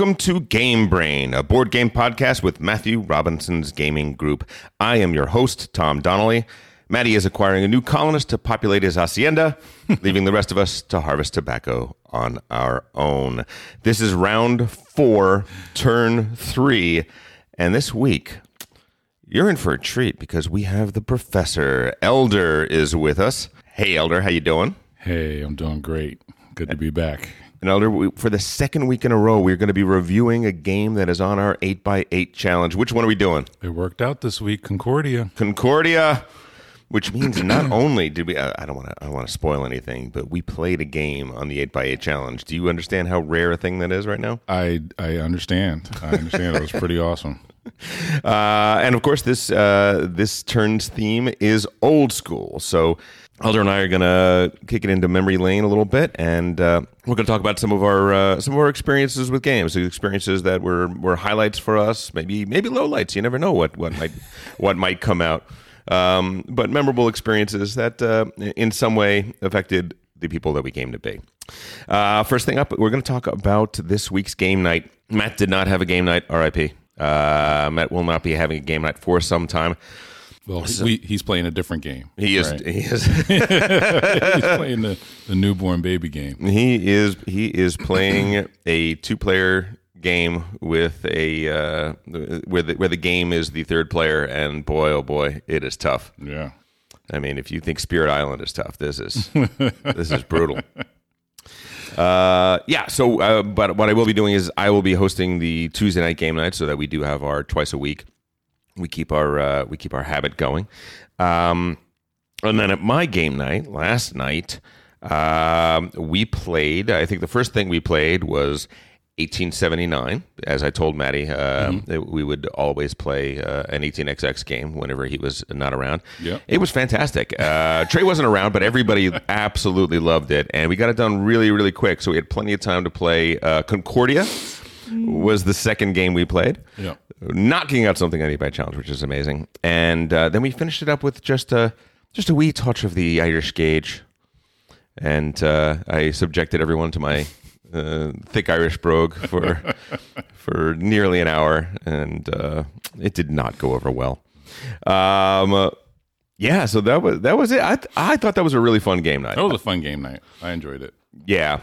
Welcome to Game Brain, a board game podcast with Matthew Robinson's Gaming Group. I am your host, Tom Donnelly. Matty is acquiring a new colonist to populate his hacienda, leaving the rest of us to harvest tobacco on our own. This is round four, turn three, and this week you're in for a treat because we have the professor. Elder is with us. Hey, Elder, how you doing? Hey, I'm doing great. Good to be back. And Elder, we, for the second week in a row, we're going to be reviewing a game that is on our 8x8 challenge. Which one are we doing? It worked out this week, Concordia. Concordia, which means not only did we, I I don't want to, I don't want to spoil anything, but we played a game on the 8x8 challenge. Do you understand how rare a thing that is right now? I I understand. I understand. it was pretty awesome. Uh, and of course, this uh, this turn's theme is old school. So Elder and I are gonna kick it into memory lane a little bit, and uh, we're gonna talk about some of our uh, some of our experiences with games, the experiences that were were highlights for us, maybe maybe lowlights. You never know what what might what might come out, um, but memorable experiences that uh, in some way affected the people that we came to be. Uh, first thing up, we're going to talk about this week's game night. Matt did not have a game night. R.I.P. Uh, Matt will not be having a game night for some time. Well, he, we, he's playing a different game. He is. right? He is. he's playing the, the newborn baby game. he is. He is playing a two-player game with a uh, where the where the game is the third player, and boy, oh boy, it is tough. Yeah. I mean, if you think Spirit Island is tough, this is this is brutal. Uh, yeah. So, uh, but what I will be doing is I will be hosting the Tuesday night game night, so that we do have our twice a week. We keep our uh, we keep our habit going. Um, and then at my game night last night, um, we played. I think the first thing we played was 1879. As I told Maddie, uh, we would always play uh, an 18xx game whenever he was not around. Yep. It was fantastic. Uh, Trey wasn't around, but everybody absolutely loved it, and we got it done really, really quick. So we had plenty of time to play. Uh, Concordia was the second game we played Yeah. knocking out something on the by challenge, which is amazing. And uh, then we finished it up with just a just a wee touch of the Irish gauge, and uh, I subjected everyone to my uh, thick Irish brogue for for nearly an hour, and uh, it did not go over well. Um, yeah, so that was that was it. I th- I thought that was a really fun game night. That was a fun game night. I enjoyed it. Yeah.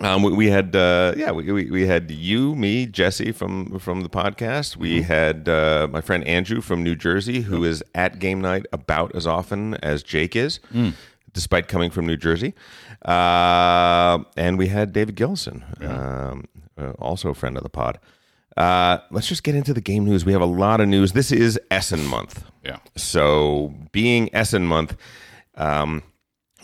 Um, we, we had uh, yeah we, we, we had you me Jesse from from the podcast. We had uh, my friend Andrew from New Jersey who is at game night about as often as Jake is despite coming from New Jersey. Uh, and we had David Gilson um, uh, also a friend of the pod. Uh, let's just get into the game news. We have a lot of news. This is Essen month. Yeah. so, being Essen month, um,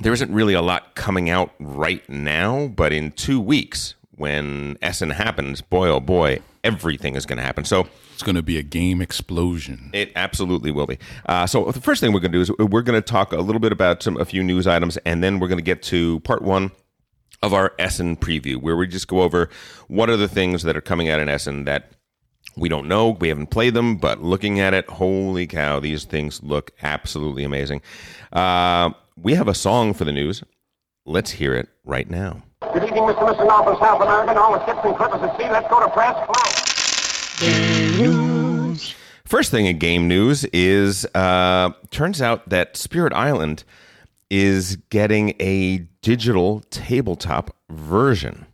there isn't really a lot coming out right now, but in two weeks, when Essen happens, boy, oh boy, everything is going to happen. So, It's going to be a game explosion. it absolutely will be. Uh, so, the first thing we're going to do is we're going to talk a little bit about some a few news items, and then we're going to get to part one of our Essen preview, where we just go over what are the things that are coming out in Essen that we don't know. We haven't played them, but looking at it, holy cow, these things look absolutely amazing. Uh, we have a song for the news. Let's hear it right now. Good evening, Mr. and Mrs. North South American, all the ships and clippers at sea. Let's go to press. Fly. First thing in game news is uh, turns out that Spirit Island is getting a digital tabletop version.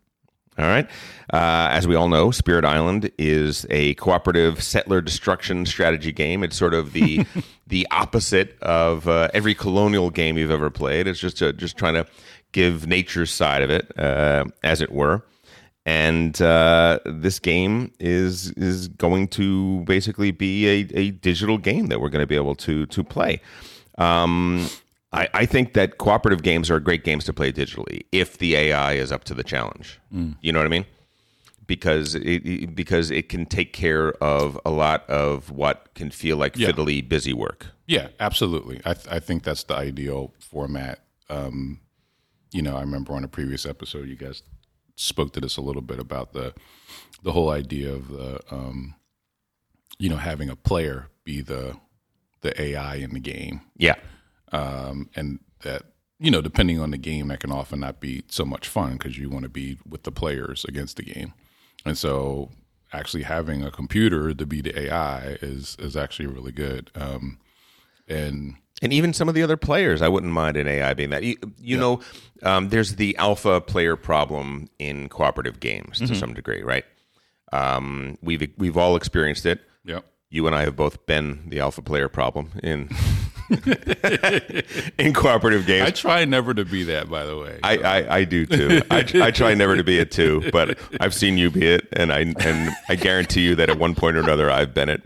All right. Uh, as we all know, Spirit Island is a cooperative settler destruction strategy game. It's sort of the the opposite of uh, every colonial game you've ever played. It's just uh just trying to give nature's side of it, uh, as it were. And uh, this game is is going to basically be a, a digital game that we're going to be able to to play. Um, I, I think that cooperative games are great games to play digitally if the AI is up to the challenge. You know what I mean? Because it, it- because it can take care of a lot of what can feel like Yeah. fiddly busy work. Yeah, absolutely. I, th- I think that's the ideal format. Um, you know, I remember on a previous episode, you guys spoke to this a little bit about the the whole idea of the um, you know having a player be the the AI in the game, Yeah, um, and that you know depending on the game, that can often not be so much fun because you want to be with the players against the game. and so actually having a computer to be the AI is is actually really good. Um, and And even some of the other players, I wouldn't mind an AI being that. You, you know, um, there's the alpha player problem in cooperative games to some degree, right? Um, we've we've all experienced it. yeah, You and I have both been the alpha player problem in in cooperative games. I try never to be that. By the way, I, I, I do too. I, I try never to be it too, but I've seen you be it, and I and I guarantee you that at one point or another I've been it.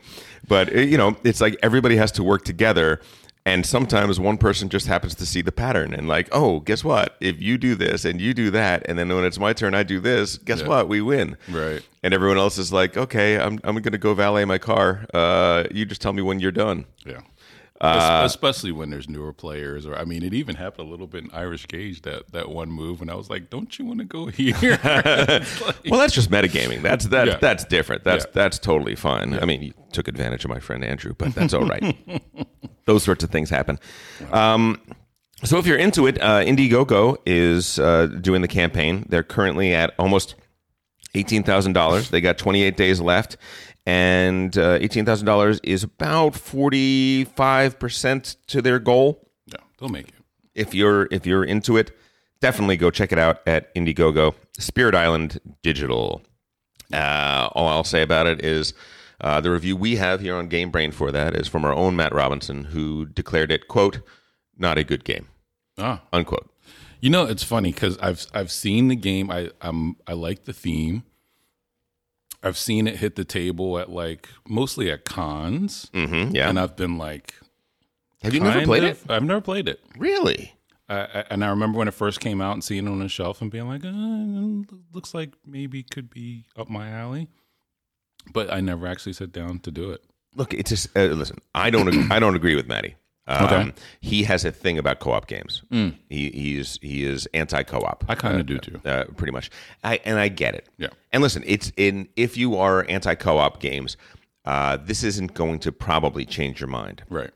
But uh, you know, it's like everybody has to work together, and sometimes one person just happens to see the pattern and like, oh, guess what? If you do this and you do that, and then when it's my turn, I do this. Guess what? We win. Right. And everyone else is like, okay, I'm I'm gonna go valet my car. Uh, you just tell me when you're done. yeah. Uh, Especially when there's newer players, or I mean, it even happened a little bit in Irish Gauge that that one move, and I was like, "Don't you want to go here?" Well, that's just metagaming. That's that. Yeah. That's different. That's Yeah. that's totally fine. I mean, you took advantage of my friend Andrew, but that's all right. Those sorts of things happen. Um, so if you're into it, uh, Indiegogo is uh, doing the campaign. They're currently at almost eighteen thousand dollars. They got 28 days left, and uh, eighteen thousand dollars is about 45 percent to their goal yeah, they'll make it. if you're if you're into it, definitely go check it out at Indiegogo. Spirit Island Digital. Uh, all I'll say about it is uh, the review we have here on Game Brain for that is from our own Matt Robinson, who declared it quote not a good game Ah, unquote. You know, it's funny because I've I've seen the game. I I'm I like the theme. I've seen it hit the table at like mostly at cons, hmm yeah. and I've been like, have you never played of- it? I've never played it. Really? I, and I remember when it first came out and seeing it on the shelf and being like, uh, looks like maybe could be up my alley. But I never actually sat down to do it. Look, it's just uh, listen. I don't. I don't agree with Matty. Um, Okay. He has a thing about co-op games. He he's he is anti-co-op. I kind of Uh, do too. uh, pretty much. I and I get it. Yeah. And listen, it's in if you are anti-co-op games, uh, this isn't going to probably change your mind. Right.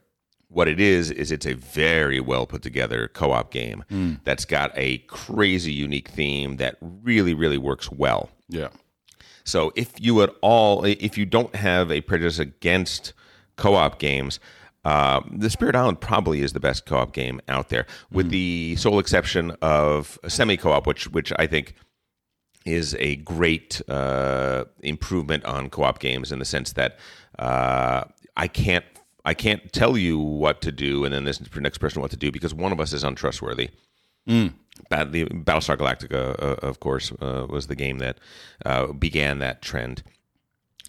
What it is is it's a very well put together co-op game that's got a crazy unique theme that really really works well. Yeah. So if you at all, if you don't have a prejudice against co-op games, uh, the Spirit Island probably is the best co-op game out there, with the sole exception of semi co-op, which which I think is a great uh, improvement on co-op games in the sense that uh, I can't I can't tell you what to do, and then this next person what to do because one of us is untrustworthy. The Battlestar Galactica, uh, of course, uh, was the game that uh, began that trend,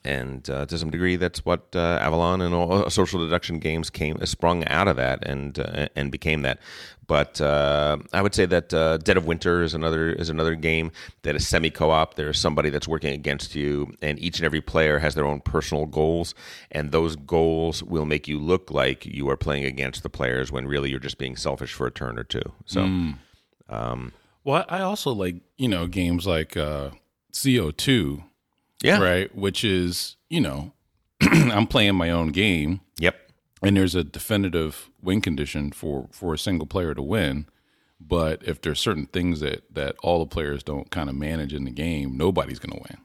and uh, to some degree, that's what uh, Avalon and all uh, social deduction games came sprung out of that and uh, and became that. But uh, I would say that uh, Dead of Winter is another is another game that is semi co-op. There's somebody that's working against you, and each and every player has their own personal goals, and those goals will make you look like you are playing against the players when really you're just being selfish for a turn or two. So. Well, I also like, you know, games like uh, CO2, Yeah. right? Which is, you know, I'm playing my own game Yep. and there's a definitive win condition for for a single player to win. But if there's certain things that that all the players don't kind of manage in the game, nobody's going to win.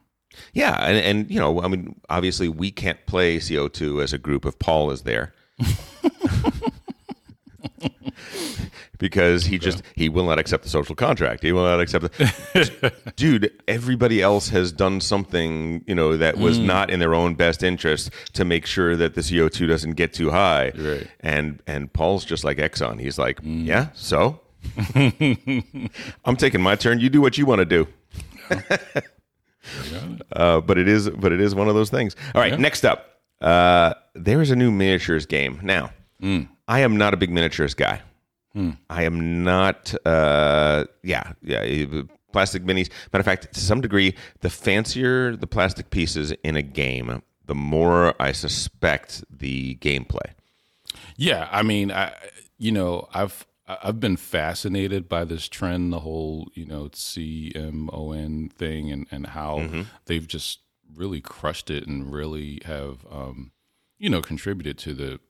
Yeah, and, and you know, I mean, obviously, we can't play CO2 as a group if Paul is there. because he just he will not accept the social contract. He will not accept the dude. Everybody else has done something you know that was not in their own best interest to make sure that the CO two doesn't get too high. Right. And and Paul's just like Exxon. He's like, yeah, so I'm taking my turn. You do what you want to do. Uh, but it is but it is one of those things. All right, next up, uh, there is a new miniatures game. Now, I am not a big miniatures guy. I am not. Uh, yeah, yeah. uh, Plastic minis. Matter of fact, to some degree, the fancier the plastic pieces in a game, the more I suspect the gameplay. Yeah, I mean, I you know, I've I've been fascinated by this trend, the whole you know CMON thing, and and how they've just really crushed it and really have um, you know contributed to the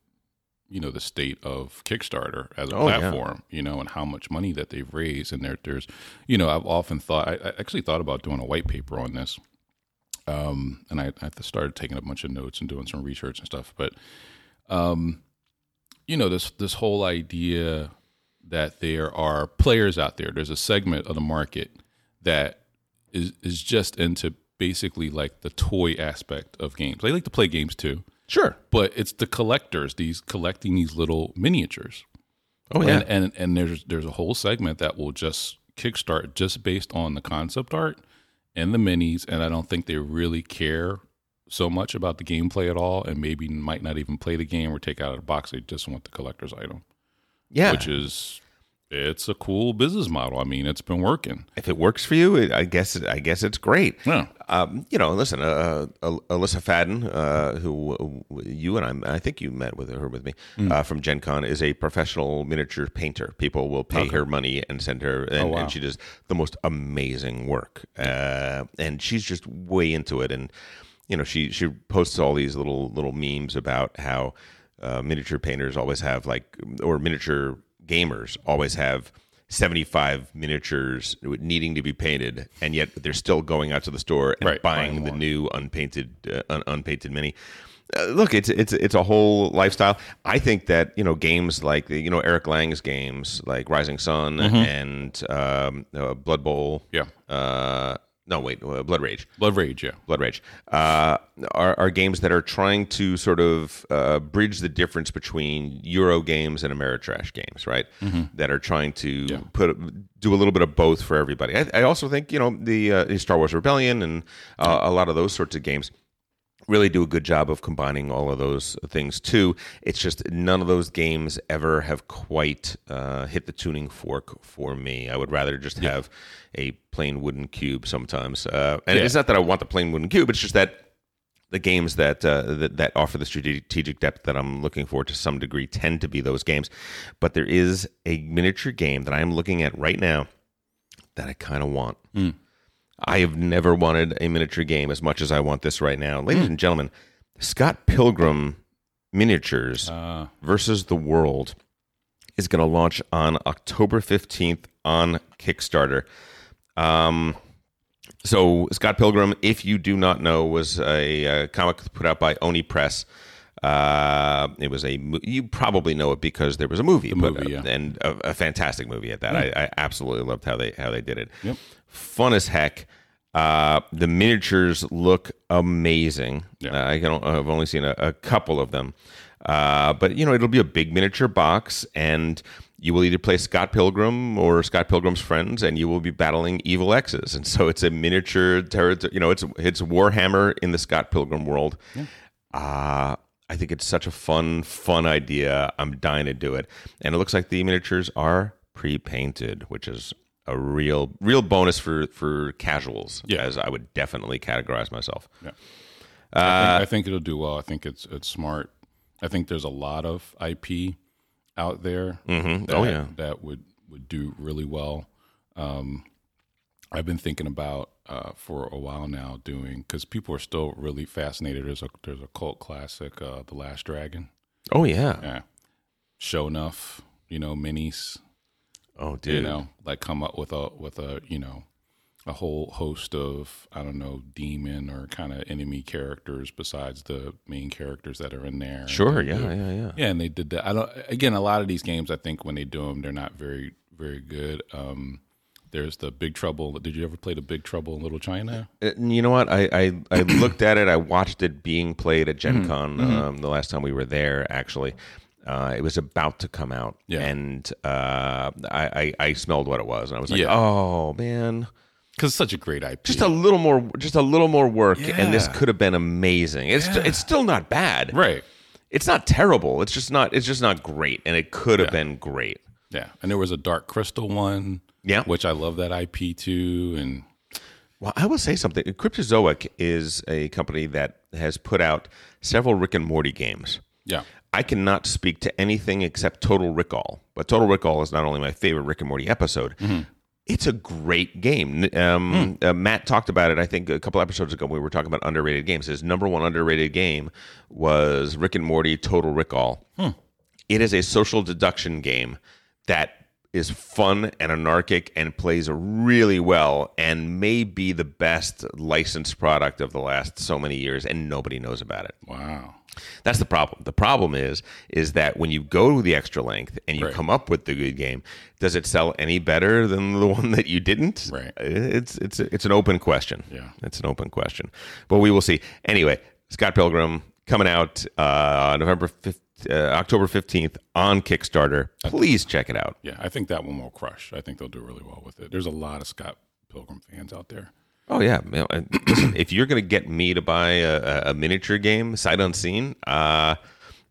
you know the state of Kickstarter as a Oh, yeah. platform, you know, and how much money that they've raised. And there, there's, you know, I've often thought, I, I actually thought about doing a white paper on this um, and I, I started taking a bunch of notes and doing some research and stuff. But um, you know, this this whole idea that there are players out there. There's a segment of the market that is is just into basically like the toy aspect of games. They like to play games too, Sure. but it's the collectors, these collecting these little miniatures. Oh yeah. And, and and there's there's a whole segment that will just kickstart just based on the concept art and the minis, and I don't think they really care so much about the gameplay at all, and maybe might not even play the game or take out of the box. They just want the collector's item, yeah. which is it's a cool business model. I mean, it's been working. if it works for you, it, I guess I guess it's great. Yeah. Um, you know, listen, uh, uh, Alyssa Fadden, uh, who uh, you and I, I think you met with her with me Mm. uh, from Gen Con, is a professional miniature painter. People will pay her money and send her, and, Oh, wow. and she does the most amazing work. Uh, and she's just way into it. And you know, she she posts all these little little memes about how uh, miniature painters always have like, or miniature gamers always have 75 miniatures needing to be painted and yet they're still going out to the store and Right, buying the new unpainted uh, un- unpainted mini. Uh, look it's it's it's a whole lifestyle. I think that you know games like you know eric lang's games like rising sun and um, uh, blood bowl Yeah. No wait uh, blood rage Blood Rage, yeah. Blood Rage uh, are, are games that are trying to sort of uh, bridge the difference between Euro games and Ameritrash games, right? That are trying to put do a little bit of both for everybody. I, I also think you know the, uh, Star Wars Rebellion and uh, a lot of those sorts of games really do a good job of combining all of those things too. It's just none of those games ever have quite uh, hit the tuning fork for me. I would rather just have a plain wooden cube sometimes. Uh, and Yeah. it's not that I want the plain wooden cube. It's just that the games that, uh, that that offer the strategic depth that I'm looking for to some degree tend to be those games. But there is a miniature game that I am looking at right now that I kind of want. I have never wanted a miniature game as much as I want this right now. Ladies and gentlemen, Scott Pilgrim Miniatures Uh, versus the World is going to launch on October 15th on Kickstarter. Um, so, Scott Pilgrim, if you do not know, was a, uh comic put out by Oni Press. Uh, it was a you probably know it because there was a movie, put movie, out, yeah. and a, a fantastic movie at that. I, I absolutely loved how they how they did it. Yep. Fun as heck. Uh, the miniatures look amazing. Yeah. Uh, I can, I've only seen a, a couple of them, uh, but you know it'll be a big miniature box, and you will either play Scott Pilgrim or Scott Pilgrim's friends, and you will be battling evil X's. And so it's a miniature territory. You know, it's it's Warhammer in the Scott Pilgrim world. Uh, I think it's such a fun, fun idea. I'm dying to do it, and it looks like the miniatures are pre-painted, which is a real, real bonus for for casuals. Yeah. as I would definitely categorize myself. Yeah. I, think, I think it'll do well. I think it's it's smart. I think there's a lot of IP out there Mhm. that, Oh, yeah. that would would do really well. Um, I've been thinking about uh, for a while now doing because people are still really fascinated. There's a there's a cult classic, uh, The Last Dragon. Oh yeah. Yeah, Sho'nuff, you know, minis. Oh dude. You know, like come up with a with a you know a whole host of I don't know demon or kind of enemy characters besides the main characters that are in there. Sure. Yeah. Yeah. Yeah. yeah, and they did that. I don't. Again, a lot of these games, I think when they do them, they're not very very good. Um, there's the Big Trouble. Did you ever play the Big Trouble in Little China? Uh, You know what? I, I, I looked at it. I watched it being played at Gen Con um, the last time we were there, actually. Uh, it was about to come out. Yeah. And uh, I, I, I smelled what it was. And I was like, Yeah. oh, man. Because such a great IP. Just a little more, just a little more work, and this could have been amazing. It's it's still not bad. right. It's not terrible. It's just not. It's just not great, and it could have been great. Yeah, and there was a Dark Crystal one. Yeah. which I love that IP too. And Well, I will say something. Cryptozoic is a company that has put out several Rick and Morty games. yeah, I cannot speak to anything except Total Recall, but Total Recall is not only my favorite Rick and Morty episode. It's a great game. Um, uh, Matt talked about it. I think a couple episodes ago when we were talking about underrated games. His number one underrated game was Rick and Morty Total Recall. It is a social deduction game that is fun and anarchic and plays really well and may be the best licensed product of the last so many years and nobody knows about it. Wow. That's the problem. The problem is is that when you go the extra length and you Right. come up with the good game, does it sell any better than the one that you didn't? Right. It's it's it's an open question. Yeah. It's an open question. But we will see. Anyway, Scott Pilgrim coming out uh, November 5th, uh, October 15th on Kickstarter. Please check it out. Yeah, I think that one will crush. I think they'll do really well with it. There's a lot of Scott Pilgrim fans out there. Oh yeah, You listen, if you're going to get me to buy a, a- miniature game sight unseen, uh,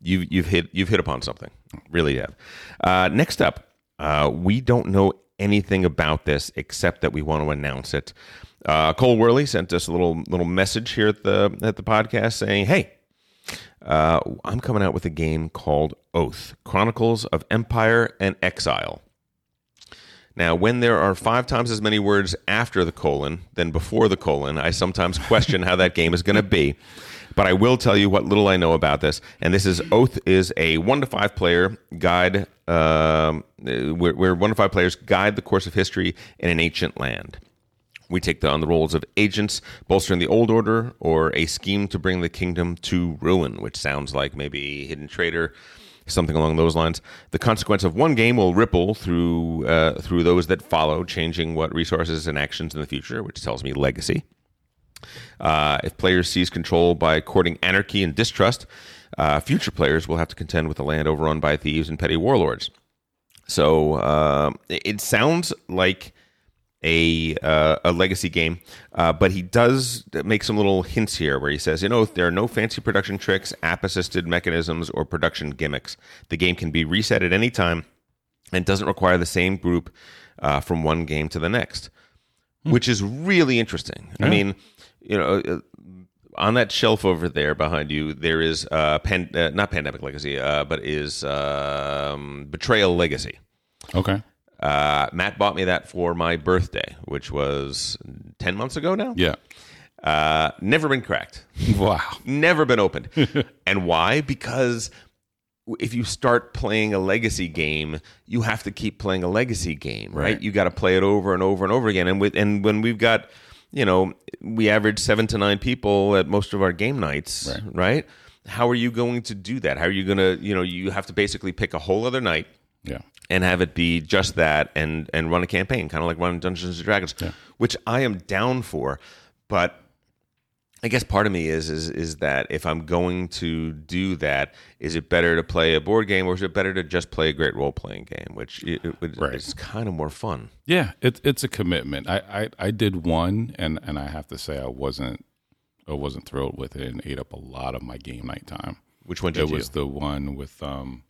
you've you've hit you've hit upon something. Really have. Uh, next up, uh, we don't know anything about this except that we want to announce it. Uh, Cole Wehrle sent us a little little message here at the at the podcast saying, "Hey, uh, I'm coming out with a game called Oath: Chronicles of Empire and Exile." Now, when there are five times as many words after the colon than before the colon, I sometimes question how that game is going to be. But I will tell you what little I know about this. And this is Oath is a one to five player guide, um, where, where one to five players guide the course of history in an ancient land. We take on the roles of agents, bolstering the old order, or a scheme to bring the kingdom to ruin, which sounds like maybe hidden traitor, something along those lines. The consequence of one game will ripple through uh, through those that follow, changing what resources and actions in the future, which tells me legacy. Uh, if players seize control by courting anarchy and distrust, uh, future players will have to contend with a land overrun by thieves and petty warlords. So uh, it it sounds like a uh, a legacy game, uh, but he does make some little hints here where he says, you know, there are no fancy production tricks, app assisted mechanisms, or production gimmicks. The game can be reset at any time and doesn't require the same group uh, from one game to the next, which is really interesting. I mean, you know. Uh, on that shelf over there behind you, there is uh, pan, uh, not Pandemic Legacy, uh, but is um, Betrayal Legacy. Okay. Uh, Matt bought me that for my birthday, which was 10 months ago now. Yeah. Uh, never been cracked, Wow. never been opened. and why? Because if you start playing a legacy game, you have to keep playing a legacy game, right? Right. You got to play it over and over and over again. And with and when we've got, you know, we average seven to nine people at most of our game nights, Right. right? How are you going to do that? How are you going to, you know, you have to basically pick a whole other night Yeah. And have it be just that and and run a campaign kind of like running dungeons and dragons which i am down for but i guess part of me is is is that if i'm going to do that is it better to play a board game or is it better to just play a great role-playing game which it, it, would- Right. is kind of more fun Yeah, it's it's a commitment. I, I I did one, and and I have to say I wasn't I wasn't thrilled with it, and ate up a lot of my game night time. which one did It you was the one with um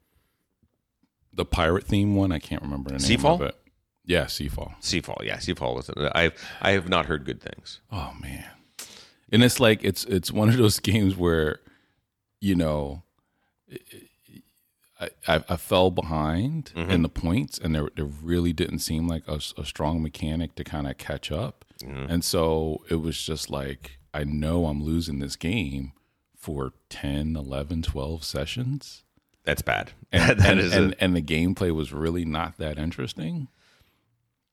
the pirate theme one. I can't remember the name Seafall? of it. Yeah, Seafall. seafall yeah seafall was i i have not heard good things Oh man, and it's like it's it's one of those games where, you know, I I, I fell behind mm-hmm. in the points, and there there really didn't seem like a strong mechanic to kind of catch up, mm-hmm. and so it was just like I know I'm losing this game for 10, 11, 12 sessions. That's bad And, that and, is and, a, and the gameplay was really not that interesting.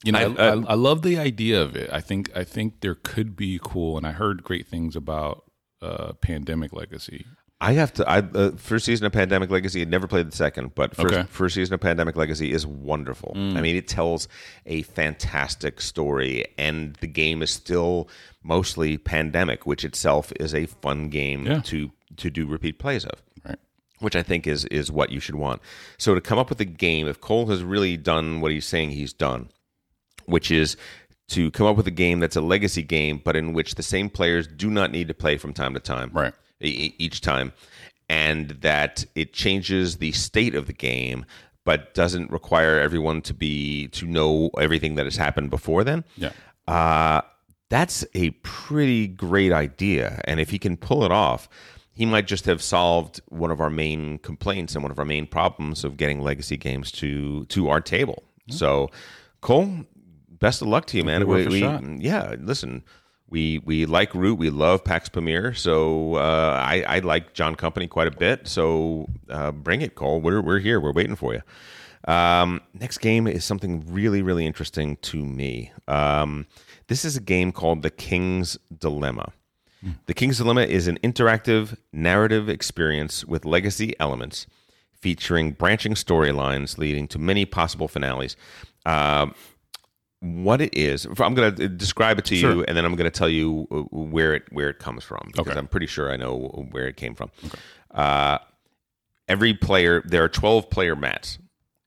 You know, I- I, I- I, I love the idea of it. I think I think there could be cool, and I heard great things about uh, Pandemic Legacy. I have to. I uh, first season of Pandemic Legacy. I'd never played the second, but first, Okay. first season of Pandemic Legacy is wonderful. I mean, it tells a fantastic story, and the game is still mostly pandemic, which itself is a fun game Yeah. to to do repeat plays of Right. Which I think is is what you should want. So to come up with a game, if Cole has really done what he's saying he's done, which is to come up with a game that's a legacy game, but in which the same players do not need to play from time to time, Right. e- each time, and that it changes the state of the game, but doesn't require everyone to be to know everything that has happened before then. Yeah. Uh, that's a pretty great idea. And if he can pull it off, he might just have solved one of our main complaints and one of our main problems of getting legacy games to to our table. So, Cole, best of luck to you, man. a shot. yeah, listen, we we like Root, we love Pax Pamir, so uh, I I like John Company quite a bit. So uh, bring it, Cole. We're we're here. We're waiting for you. Um, next game is something really, really interesting to me. Um, this is a game called The King's Dilemma. The King's Dilemma is an interactive narrative experience with legacy elements featuring branching storylines leading to many possible finales. Um what it is, I'm going to describe it to you, Sure. and then I'm going to tell you uh, where it where it comes from because Okay. I'm pretty sure I know where it came from. Uh, every player, there are 12 player mats,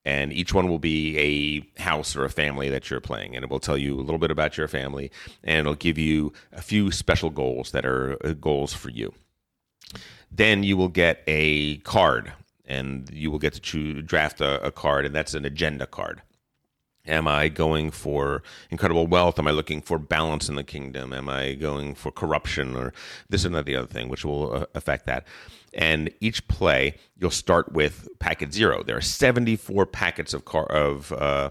and each one will be a house or a family that you're playing, and it will tell you a little bit about your family, and it'll give you a few special goals that are uh, goals for you. Then you will get a card and you will get to choose, draft a, a card and that's an agenda card. Am i going for incredible wealth? Am i looking for balance in the kingdom? Am i going for corruption or this and that the other thing which will uh, affect that and each play you'll start with packet zero there are 74 packets of car of uh,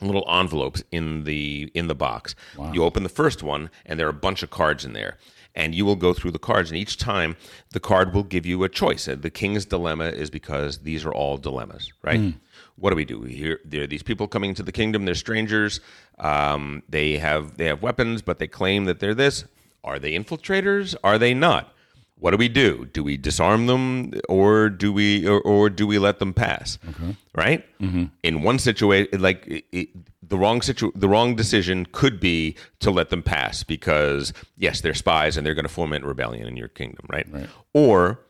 little envelopes in the in the box. You open the first one, and there are a bunch of cards in there. And you will go through the cards, and each time the card will give you a choice. The king's dilemma is because these are all dilemmas, right? What do we do? Here, there are these people coming into the kingdom. They're strangers. Um, they have they have weapons, but they claim that they're this. Are they infiltrators? Are they not? What do we do? Do we disarm them, or do we, or, or do we let them pass? Right? Mm-hmm. In one situation, like it, it, the wrong situ, the wrong decision could be to let them pass because yes, they're spies and they're going to foment rebellion in your kingdom, right? right? Or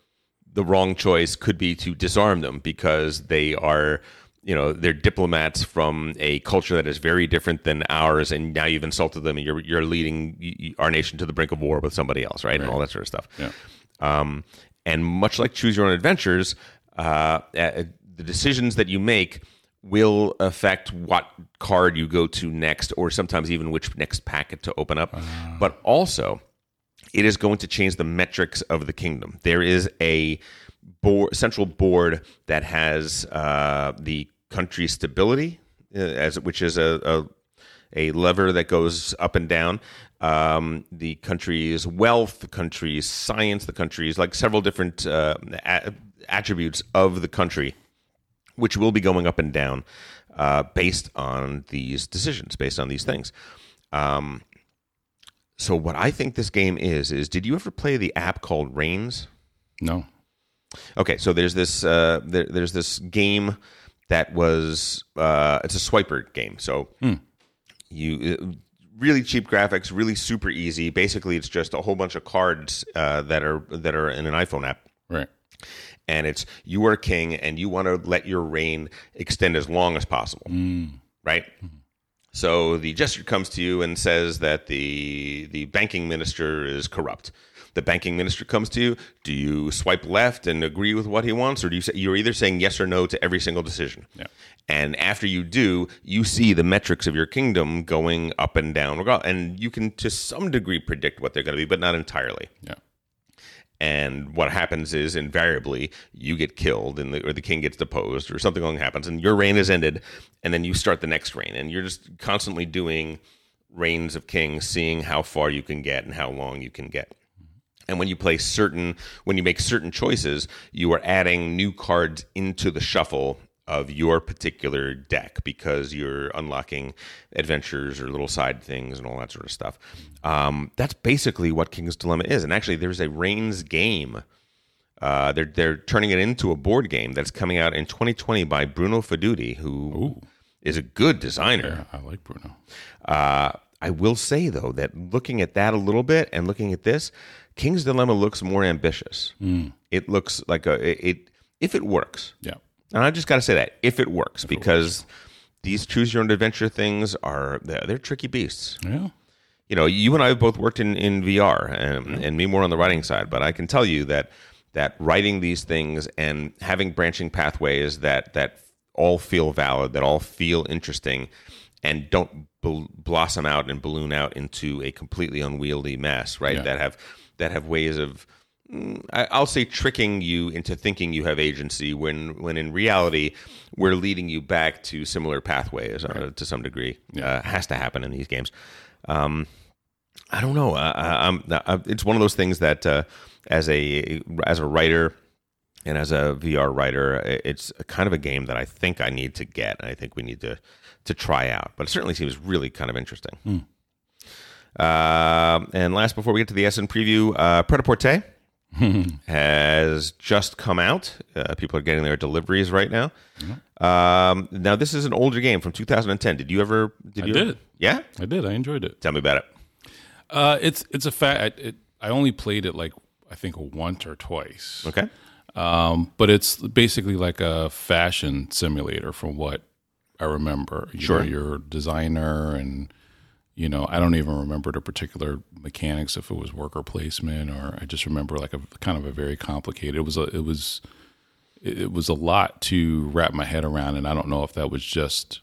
the wrong choice could be to disarm them because they are you know they're diplomats from a culture that is very different than ours and now you've insulted them and you're you're leading our nation to the brink of war with somebody else right, and all that sort of stuff Yeah. Um, and much like choose your own adventures uh, uh, the decisions that you make will affect what card you go to next or sometimes even which next packet to open up but also it is going to change the metrics of the kingdom. There is a board, central board that has uh, the country's stability, uh, as which is a, a a lever that goes up and down. Um, the country's wealth, the country's science, the country's like several different uh, a- attributes of the country which will be going up and down uh, based on these decisions, based on these things. Um, so, what I think this game is is, did you ever play the app called Reigns? No. Okay, so there's this uh, there, there's this game that was uh, it's a swiper game. So you uh, really cheap graphics, really super easy. Basically, it's just a whole bunch of cards uh, that are that are in an iPhone app. Right. and it's you are king and you want to let your reign extend as long as possible. Right? So the gesture comes to you and says that the the banking minister is corrupt the banking minister comes to you do you swipe left and agree with what he wants or do you say you're either saying yes or no to every single decision? Yeah. and after you do you see the metrics of your kingdom going up and down. And you can to some degree predict what they're going to be but not entirely. Yeah. and what happens is invariably you get killed and the, or the king gets deposed or something along happens and your reign is ended and then you start the next reign. And you're just constantly doing reigns of kings seeing how far you can get and how long you can get and when you play certain when you make certain choices you are adding new cards into the shuffle of your particular deck because you're unlocking adventures or little side things and all that sort of stuff um, that's basically what king's dilemma is and actually there's a reigns game uh, they're they're turning it into a board game that's coming out in 2020 by Bruno Faidutti, who is a good designer. Yeah. I like Bruno. Uh, I will say though that looking at that a little bit and looking at this, King's Dilemma looks more ambitious. It looks like a it, it if it works. Yeah. And I just got to say that if it works, because these choose your own adventure things are they're, they're tricky beasts. Yeah. You know, you and I have both worked in in VR, and, and me more on the writing side. But I can tell you that that writing these things and having branching pathways that that all feel valid, that all feel interesting, and don't bl- blossom out and balloon out into a completely unwieldy mess, right? Yeah. That have that have ways of mm, I'll say tricking you into thinking you have agency when when in reality we're leading you back to similar pathways uh, to some degree. Uh, has to happen in these games. Um, I don't know. I, I, it's one of those things that uh, as a as a writer And as a VR writer, it's kind of a game that I think I need to get. and I think we need to to try out. But it certainly seems really kind of interesting. Um, and last, before we get to the Essen preview, uh, Pret-a-Porter has just come out. Uh, people are getting their deliveries right now. Um, now, this is an older game from 2010. Did you ever? Did I you did. Ever, yeah. I did. I enjoyed it. Tell me about it. Uh, it's it's a fact. It, I only played it like I think once or twice. Okay. Um, but it's basically like a fashion simulator from what I remember. You Sure. know, you're a designer and you know, I don't even remember the particular mechanics if it was worker placement or I just remember like a kind of a very complicated. It was a it was it it was a lot to wrap my head around and I don't know if that was just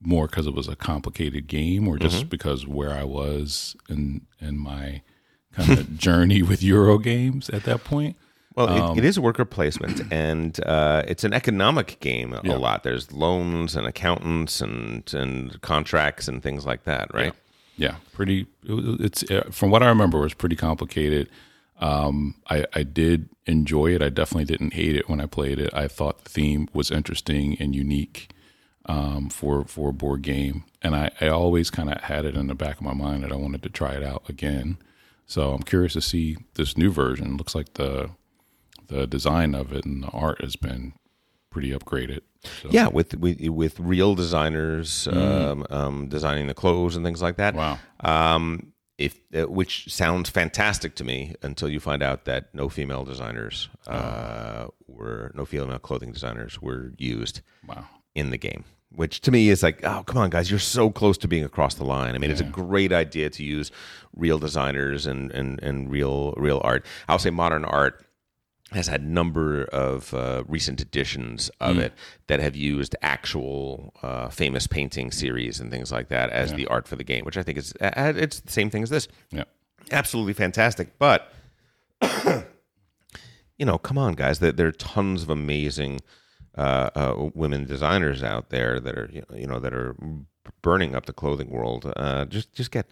more because it was a complicated game or just mm-hmm. because where I was in in my kind of journey with Euro games at that point. Well, Um, it, it is a worker placement, and uh, it's an economic game a Yeah. lot. There's loans and accountants and and contracts and things like that, right? Yeah, pretty. It's uh, from what I remember, it was pretty complicated. Um, I, I did enjoy it. I definitely didn't hate it when I played it. I thought the theme was interesting and unique um, for for a board game, and I, I always kind of had it in the back of my mind that I wanted to try it out again. So I'm curious to see this new version. Looks like the the design of it and the art has been pretty upgraded. So, Yeah, with with, with real designers um, um, designing the clothes and things like that. Wow. Um, if uh, which sounds fantastic to me until you find out that no female designers uh, were no female clothing designers were used Wow. in the game. Which to me is like, oh come on, guys, you're so close to being across the line. I mean, it's a great idea to use real designers and and and real real art. I'll say modern art has had number of uh, recent editions of it that have used actual uh, famous painting series and things like that as the art for the game, which I think is uh, it's the same thing as this. Yeah. Absolutely fantastic, but you know, come on, guys, there, there are tons of amazing uh, uh, women designers out there that are you know, you know that are burning up the clothing world. Uh, just just get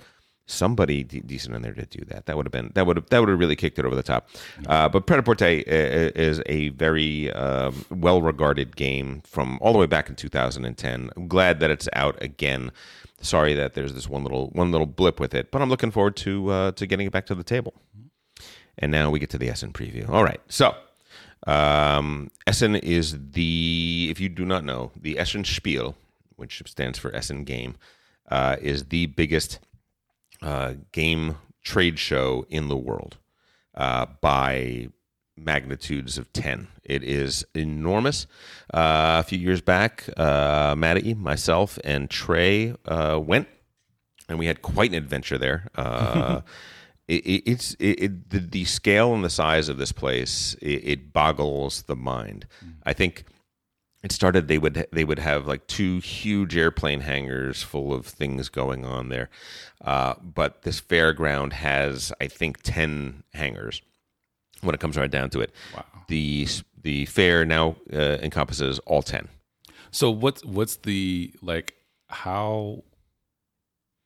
somebody de- decent in there to do that. That would have been that would have that would have really kicked it over the top. Uh, but Pret-a-Porter i- i- is a very um, well regarded game from all the way back in 2010. I'm glad that it's out again. Sorry that there's this one little one little blip with it, but I'm looking forward to uh, to getting it back to the table. And now we get to the Essen preview. All right. So, um, Essen is the, if you do not know, the Essen Spiel, which stands for Essen Game, uh, is the biggest uh, game trade show in the world uh, by magnitudes of 10. It is enormous. Uh, a few years back, uh, Maddie, myself, and Trey uh, went and we had quite an adventure there. Uh, it, it, it's it, it, the, the scale and the size of this place it, it boggles the mind. I think it started they would they would have like two huge airplane hangars full of things going on there, uh, but this fairground has I think ten hangars when it comes right down to it. Wow. The the fair now uh, encompasses all ten. So what's what's the like how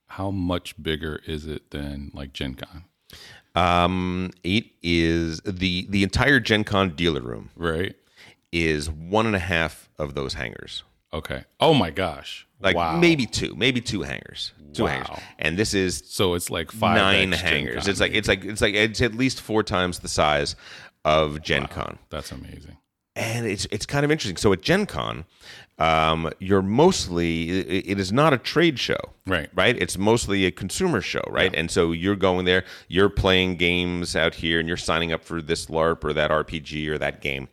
how much bigger is it than like Gen Con? Um, it is the the entire Gen Con dealer room Right? Is one and a half of those hangers. Okay. Oh my gosh. Like wow. maybe two, maybe two hangers, two Wow. hangars, and this is so it's like five nine X Gen hangars. Con, It's like it's like it's like it's at least four times the size of Gen Con, that's amazing. and it's it's kind of interesting. So at Gen Con, um, you're mostly it, it is not a trade show, Right. Right. It's mostly a consumer show, right? And so you're going there, you're playing games out here, and you're signing up for this LARP or that RPG or that game.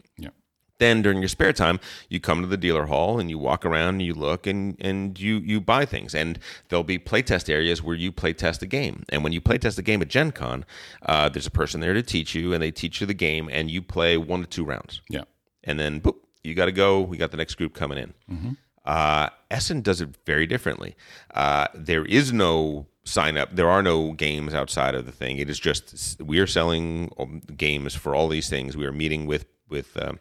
Then during your spare time you come to the dealer hall and you walk around and you look and and you you buy things. And there'll be playtest areas where you playtest a game. And when you playtest a game at gen con uh, there's a person there to teach you and they teach you the game and you play one to two rounds. Yeah. and then boop you got to go. We got the next group coming in. Uh, essen does it very differently. Uh, there is no sign up. There are no games outside of the thing. It is just we are selling um, games for all these things. We are meeting with with um,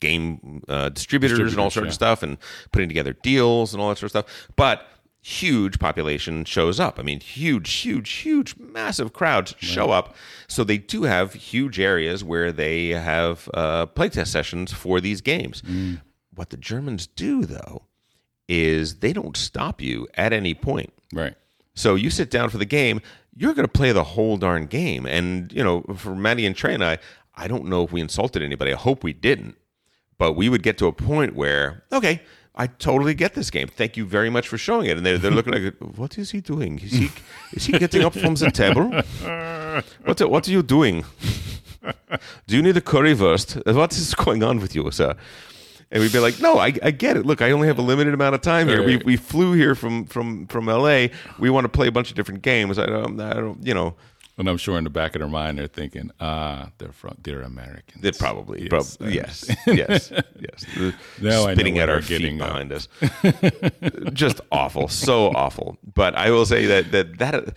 game uh, distributors, and all Distributors, sorts of stuff and putting together deals and all that sort of stuff. But huge population shows up. I mean, huge, huge, huge, massive crowds show up. So they do have huge areas where they have uh, playtest sessions for these games. What the Germans do, though, is they don't stop you at any point. Right. So you sit down for the game, you're going to play the whole darn game. And, you know, for Maddie and Trey and I, I don't know if we insulted anybody. I hope we didn't. But we would get to a point where, okay, I totally get this game. Thank you very much for showing it. And they're, they're looking like, what is he doing? Is he is he getting up from the table? What what are you doing? Do you need a curry currywurst? What is going on with you, sir? And we'd be like, no, I, I get it. Look, I only have a limited amount of time here. We, we flew here from, from, from LA. We want to play a bunch of different games. I don't, I don't you know, And I'm sure in the back of their mind they're thinking, ah, they're from they're Americans. It probably, Yes, prob- yes, yes, yes. The- Now I know spitting at our feet behind us, just awful, so awful. But I will say that that that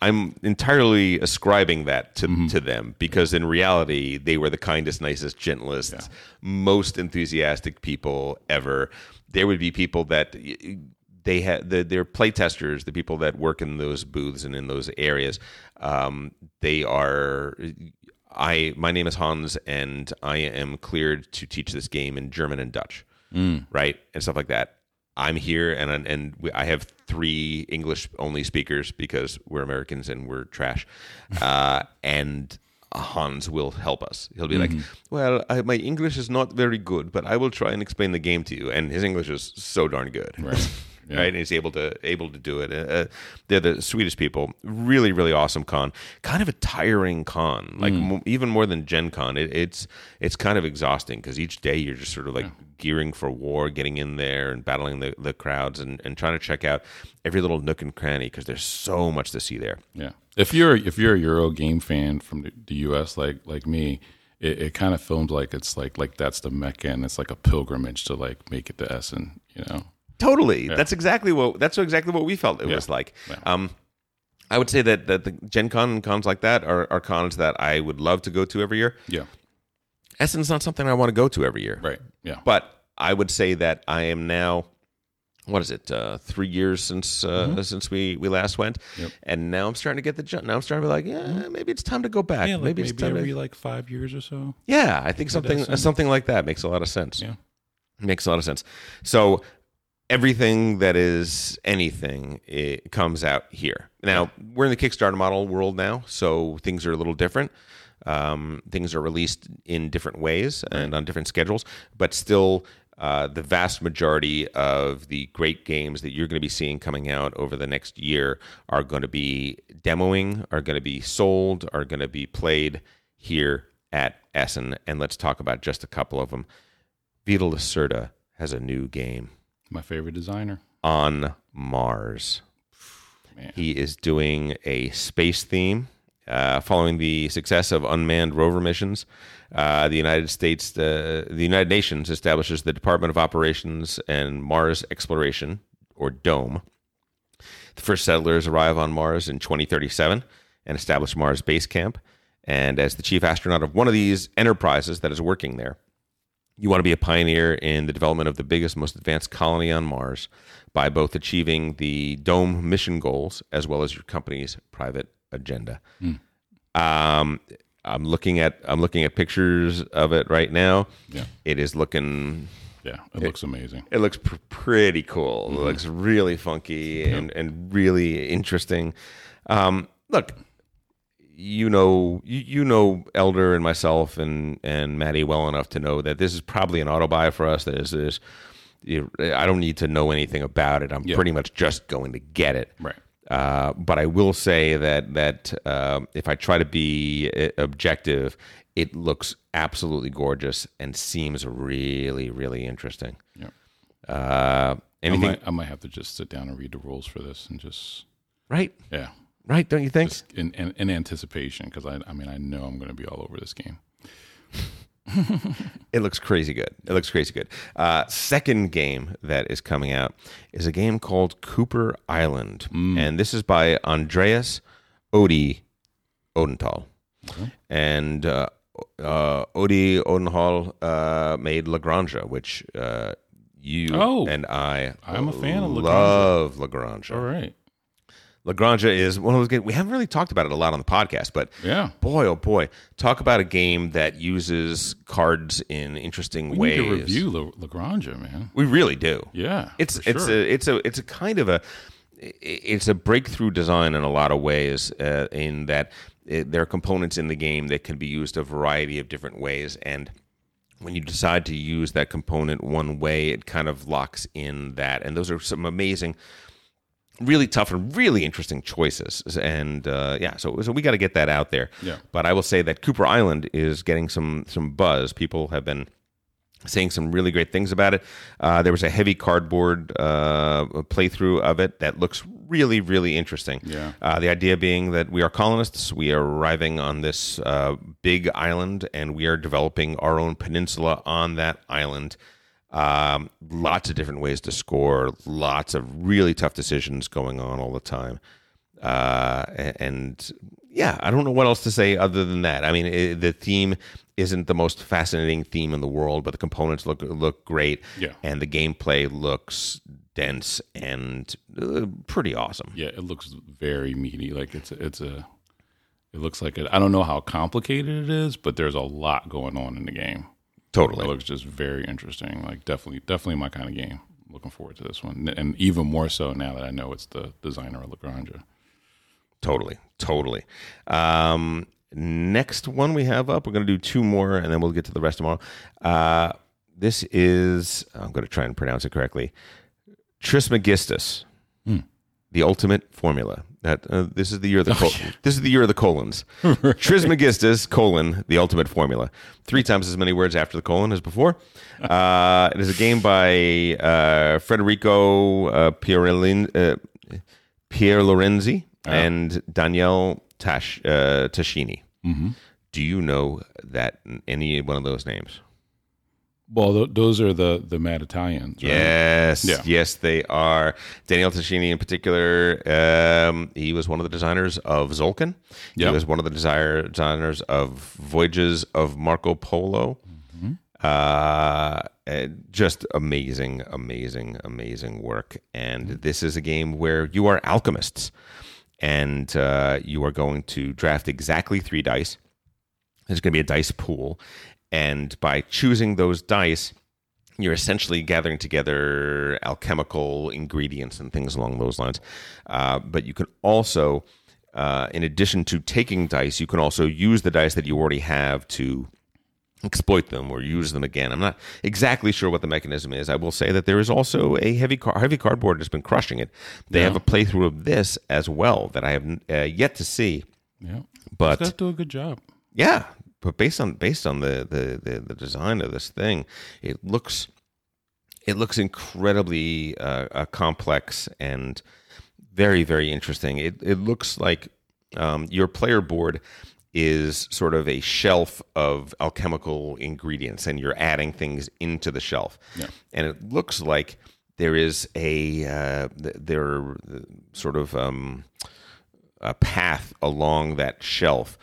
I'm entirely ascribing that to Mm-hmm. to them because in reality they were the kindest, nicest, gentlest, most enthusiastic people ever. There would be people that. They had the, their playtesters, the people that work in those booths and in those areas. Um, they are I my name is Hans and I am cleared to teach this game in German and Dutch, right, and stuff like that. I'm here and and we, I have three English only speakers because we're Americans and we're trash, uh, and Hans will help us. He'll be like, "Well, I, my English is not very good, but I will try and explain the game to you." And his English is so darn good, Right. Yeah. right? And he's able to able to do it. Uh, they're the sweetest people. Really, really awesome con. Kind of a tiring con, like mo- even more than Gen Con. It, it's it's kind of exhausting because each day you're just sort of like gearing for war, getting in there and battling the, the crowds and, and trying to check out every little nook and cranny because there's so much to see there. Yeah. If you're if you're a Euro game fan from the, the U.S. like like me, it, it kind of films like it's like like that's the mecca and it's like a pilgrimage to like make it to Essen. You know. Totally. That's exactly what that's exactly what we felt it was like. Yeah. Um, I would say that that the Gen Con and cons like that are, are cons that I would love to go to every year. Yeah. Essen's not something I want to go to every year. Right. Yeah. But I would say that I am now. What is it? Uh, three years since uh, since we, we last went, Mm-hmm. Yep. Mm-hmm. and now I'm starting to get the jump. Now I'm starting to be like, yeah, maybe it's time to go back. Yeah, like maybe maybe, it's time every to. like five years or so. Yeah, I think something something like that makes a lot of sense. Yeah. Makes a lot of sense. So everything that is anything it comes out here. Now we're in the Kickstarter model world now, so things are a little different. Um, things are released in different ways and on different schedules, but still, uh, the vast majority of the great games that you're going to be seeing coming out over the next year are going to be demoing, are going to be sold, are going to be played here at Essen. And let's talk about just a couple of them. Vital Lacerda has a new game My favorite designer. on Mars. Man. He is doing a space theme. Uh, following the success of unmanned rover missions, uh, the United States, uh, the United Nations establishes the Department of Operations and Mars Exploration, or DOME. The first settlers arrive on Mars in 2037 and establish Mars Base Camp. And as the chief astronaut of one of these enterprises that is working there, you want to be a pioneer in the development of the biggest, most advanced colony on Mars by both achieving the DOME mission goals as well as your company's private agenda. Um, I'm looking at I'm looking at pictures of it right now. Yeah. It is looking Yeah. It looks amazing. it looks pr- pretty cool. It looks really funky and, and really interesting. Um, look, you know, you, you know Elder and myself and and Maddie well enough to know that this is probably an auto buy for us. That is, is you, I don't need to know anything about it. I'm Yeah. pretty much just going to get it. Right. Uh, but I will say that that um, if I try to be uh, objective, it looks absolutely gorgeous and seems really, really interesting. Yeah. Uh, I anything might, I might have to just sit down and read the rules for this and just right? yeah, Right? Don't you think? just in in, in anticipation because I I mean I know I'm going to be all over this game. It looks crazy good. It looks crazy good. Uh, second game that is coming out is a game called Cooper Island, and this is by Andreas Odi Odendahl. And uh, uh, Odi Odendahl uh, made La Granja, which uh, you Oh, and I I'm a fan of La Granja. love La Granja. All right. La Granja is one of those games we haven't really talked about it a lot on the podcast, but Yeah. boy, oh boy, talk about a game that uses cards in interesting We ways. need to review La- Lagrange, man. We really do. Yeah. It's it's sure. a it's a it's a kind of a it's a breakthrough design in a lot of ways. Uh, in that it, there are components in the game that can be used a variety of different ways, and when you decide to use that component one way, it kind of locks in that. And those are some amazing, really tough and really interesting choices. And uh, yeah, so so we got to get that out there. Yeah. But I will say that Cooper Island is getting some some buzz. People have been saying some really great things about it. Uh, there was a heavy cardboard uh, playthrough of it that looks really, really interesting. Yeah. Uh, the idea being that we are colonists, we are arriving on this uh, big island, and we are developing our own peninsula on that island. Um, lots of different ways to score, lots of really tough decisions going on all the time. Uh, and yeah, I don't know what else to say other than that. I mean, it, the theme isn't the most fascinating theme in the world, but the components look look great, Yeah. and the gameplay looks dense and uh, pretty awesome. Yeah, it looks very meaty. Like it's a, it's a. It looks like it. I don't know how complicated it is, but there's a lot going on in the game. It Totally. looks just very interesting. Like definitely, definitely my kind of game. Looking forward to this one, and even more so now that I know it's the designer of La Granja. Totally, totally. Um, next one we have up, we're going to do two more, and then we'll get to the rest tomorrow. Uh, this is I'm going to try and pronounce it correctly. Trismegistus, the ultimate formula. That uh, this is the year of the col- this is the year of the colons. Trismegistus colon the ultimate formula. Three times as many words after the colon as before. Uh, it is a game by uh, Federico uh, Pierlin, uh, Pierlorenzi and Danielle Tash, uh, Tascini. Do you know that any one of those names? Well, th- those are the the Mad Italians. Right? Yes, Yeah. yes, they are. Daniel Tascini, in particular, um, he was one of the designers of Tzolk'in. He was one of the desire, designers of Voyages of Marco Polo. Uh, just amazing, amazing, amazing work. And this is a game where you are alchemists, and uh, you are going to draft exactly three dice. There's going to be a dice pool, and by choosing those dice, you're essentially gathering together alchemical ingredients and things along those lines. Uh, but you can also, uh, in addition to taking dice, you can also use the dice that you already have to exploit them or use them again. I'm not exactly sure what the mechanism is. I will say that there is also a heavy car- heavy cardboard that's been crushing it. They have a playthrough of this as well that I have uh, yet to see. Yeah, But do a good job. yeah, but based on based on the the the, the design of this thing, it looks it looks incredibly uh, uh, complex and very very interesting. It it looks like um, your player board is sort of a shelf of alchemical ingredients, and you're adding things into the shelf. Yeah. And it looks like there is a uh, there are sort of um, a path along that shelf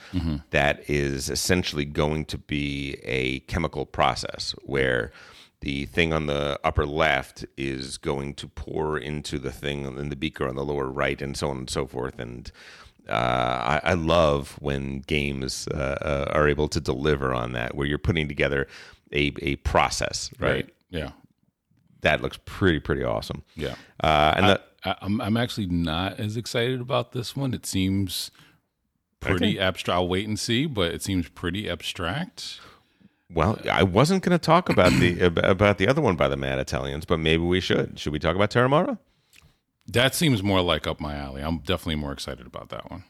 that is essentially going to be a chemical process where the thing on the upper left is going to pour into the thing in the beaker on the lower right and so on and so forth and uh, I, I love when games uh, uh, are able to deliver on that where you're putting together a, a process right, Right. Yeah. That looks pretty pretty awesome Yeah. uh, and the, I, I'm I'm actually not as excited about this one. It seems pretty abstract. I'll wait and see, but it seems pretty abstract. Well, I wasn't going to talk about the about the other one by the Mad Italians, but maybe we should. Should we talk about Terramara? That seems more like up my alley. I'm definitely more excited about that one.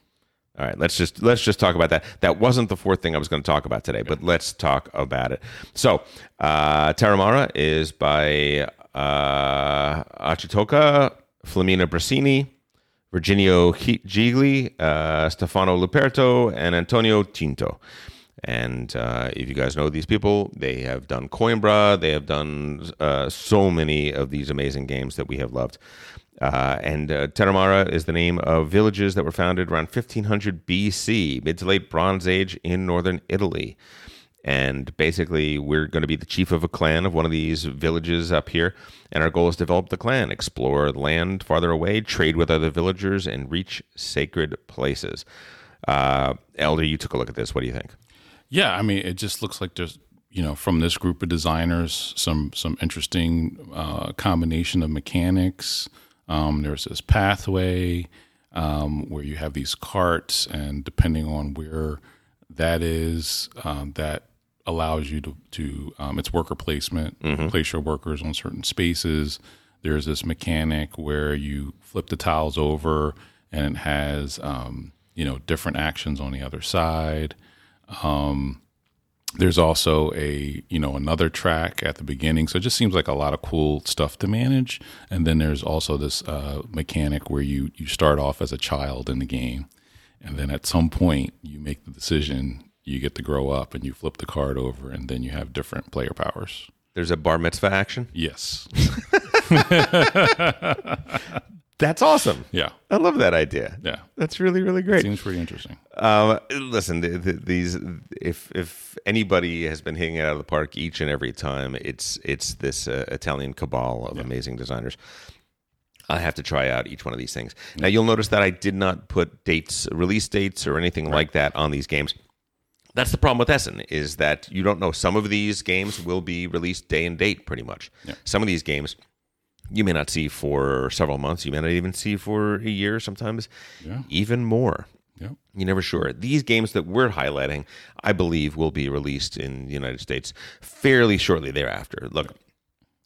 All right, let's just let's just talk about that. That wasn't the fourth thing I was going to talk about today, but let's talk about it. So, uh, Terramara is by uh, Acchittocca, Flaminia Brasini, Virginio Gigli, uh, Stefano Luperto, and Antonio Tinto. And uh, if you guys know these people, they have done Coimbra. They have done uh, so many of these amazing games that we have loved. Uh, and uh, Terramara is the name of villages that were founded around 1500 BC, mid to late Bronze Age in northern Italy. And basically, we're going to be the chief of a clan of one of these villages up here. And our goal is to develop the clan, explore land farther away, trade with other villagers, and reach sacred places. Uh, Elder, you took a look at this. What do you think? Yeah, I mean, it just looks like there's you know from this group of designers some some interesting uh, combination of mechanics. Um, there's this pathway um, where you have these carts, and depending on where that is, um, that allows you to, to um, it's worker placement, place your workers on certain spaces. There's this mechanic where you flip the tiles over, and it has um, you know different actions on the other side. Um, there's also a you know another track at the beginning. So it just seems like a lot of cool stuff to manage. And then there's also this uh, mechanic where you you start off as a child in the game. And then at some point you make the decision you get to grow up and you flip the card over and then you have different player powers There's a bar mitzvah action. yes That's awesome. yeah I love that idea. yeah That's really, really great. seems pretty interesting Um, listen, th- th- these if if anybody has been hitting it out of the park each and every time, it's it's this uh, Italian cabal of amazing designers. I have to try out each one of these things. Now you'll notice that I did not put dates, release dates, or anything like that on these games. That's the problem with Essen is that you don't know. Some of these games will be released day and date, pretty much. Some of these games you may not see for several months. You may not even see for a year. Sometimes Yeah. even more. yeah You're never sure. These games that we're highlighting, I believe, will be released in the United States fairly shortly thereafter. Look,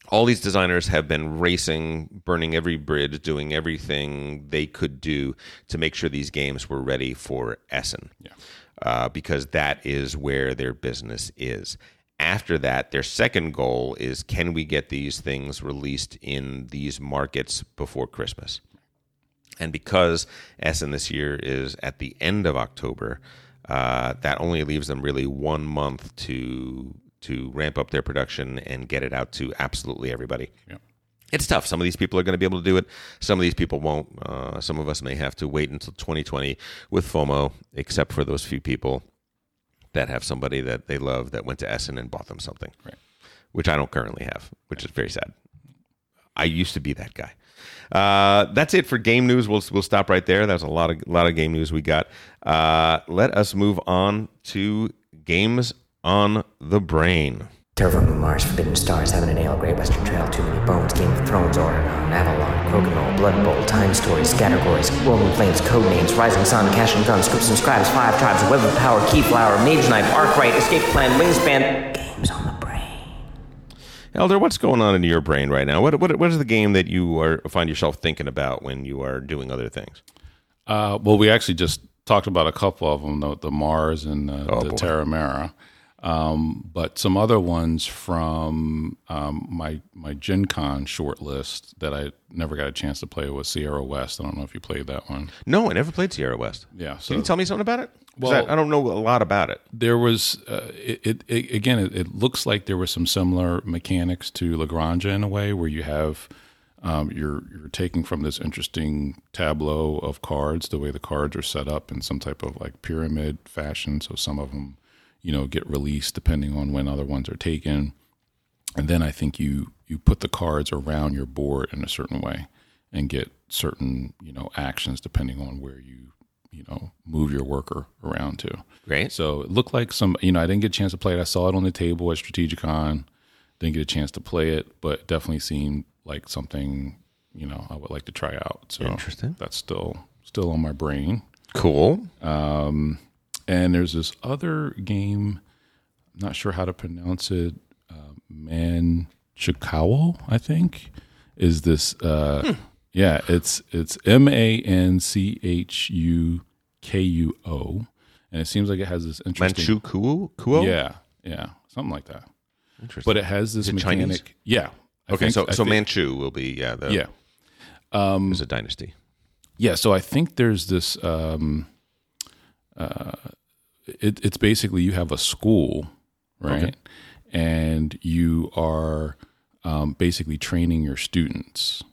all these designers have been racing, burning every bridge, doing everything they could do to make sure these games were ready for Essen. Yeah. Uh, because that is where their business is. After that, their second goal is can we get these things released in these markets before Christmas? And because Essen this year is at the end of October, uh, that only leaves them really one month to to ramp up their production and get it out to absolutely everybody. Yeah. It's tough. Some of these people are going to be able to do it. Some of these people won't. Uh, some of us may have to wait until 2020 with FOMO, except for those few people that have somebody that they love that went to Essen and bought them something, Right. which I don't currently have, which is very sad. I used to be that guy. Uh, that's it for game news. We'll we'll stop right there. That was a lot of lot of game news we got. Uh, let us move on to games on the brain. Terraforming Mars, Forbidden Stars, Heaven and Ale, Great Western Trail, Too Many Bones, Game of Thrones, Oregon, Avalon, Crokinole, Blood Bowl, Time Stories, Scattergories, Rolling Flames, Codenames, Rising Sun, Cash and Gun, Scripts and Scribes, Five Tribes, Web of Power, Keyflower, Mage Knight, Arkwright, Escape Plan, Wingspan, Games on the Brain. Elder, what's going on in your brain right now? What what what is the game that you are find yourself thinking about when you are doing other things? Uh, well, we actually just talked about a couple of them, the, the Mars and uh, the boy. Terramara. Um, but some other ones from um, my my Gen Con short list that I never got a chance to play was Sierra West. I don't know if you played that one. No, I never played Sierra West. Yeah, so Can you tell me something about it? Well- I, I don't know a lot about it. there was uh, it, it, it again it, it looks like there were some similar mechanics to La Granja in a way where you have um, you're you're taking from this interesting tableau of cards the way the cards are set up in some type of like pyramid fashion so some of them you know get released depending on when other ones are taken and then i think you you put the cards around your board in a certain way and get certain you know actions depending on where you you know move your worker around to Great. so it looked like some, you know, I didn't get a chance to play it. I saw it on the table at Strategicon. Didn't get a chance to play it, but definitely seemed like something, you know, I would like to try out. So Interesting. That's still still on my brain. Cool. Um, And there's this other game, I'm not sure how to pronounce it. Uh, Man Chikawa, I think, is this. Uh, Yeah, it's it's M A N C H U K U O, and it seems like it has this interesting. Manchu Kuo? Yeah, yeah, something like that. Interesting. But it has this it mechanic. Chinese? Yeah. I okay, think- so I so think- Manchu will be yeah the Yeah, there's a dynasty. yeah. So I think there's this. Um, uh, it, it's basically you have a school, right? And you are um, basically training your students,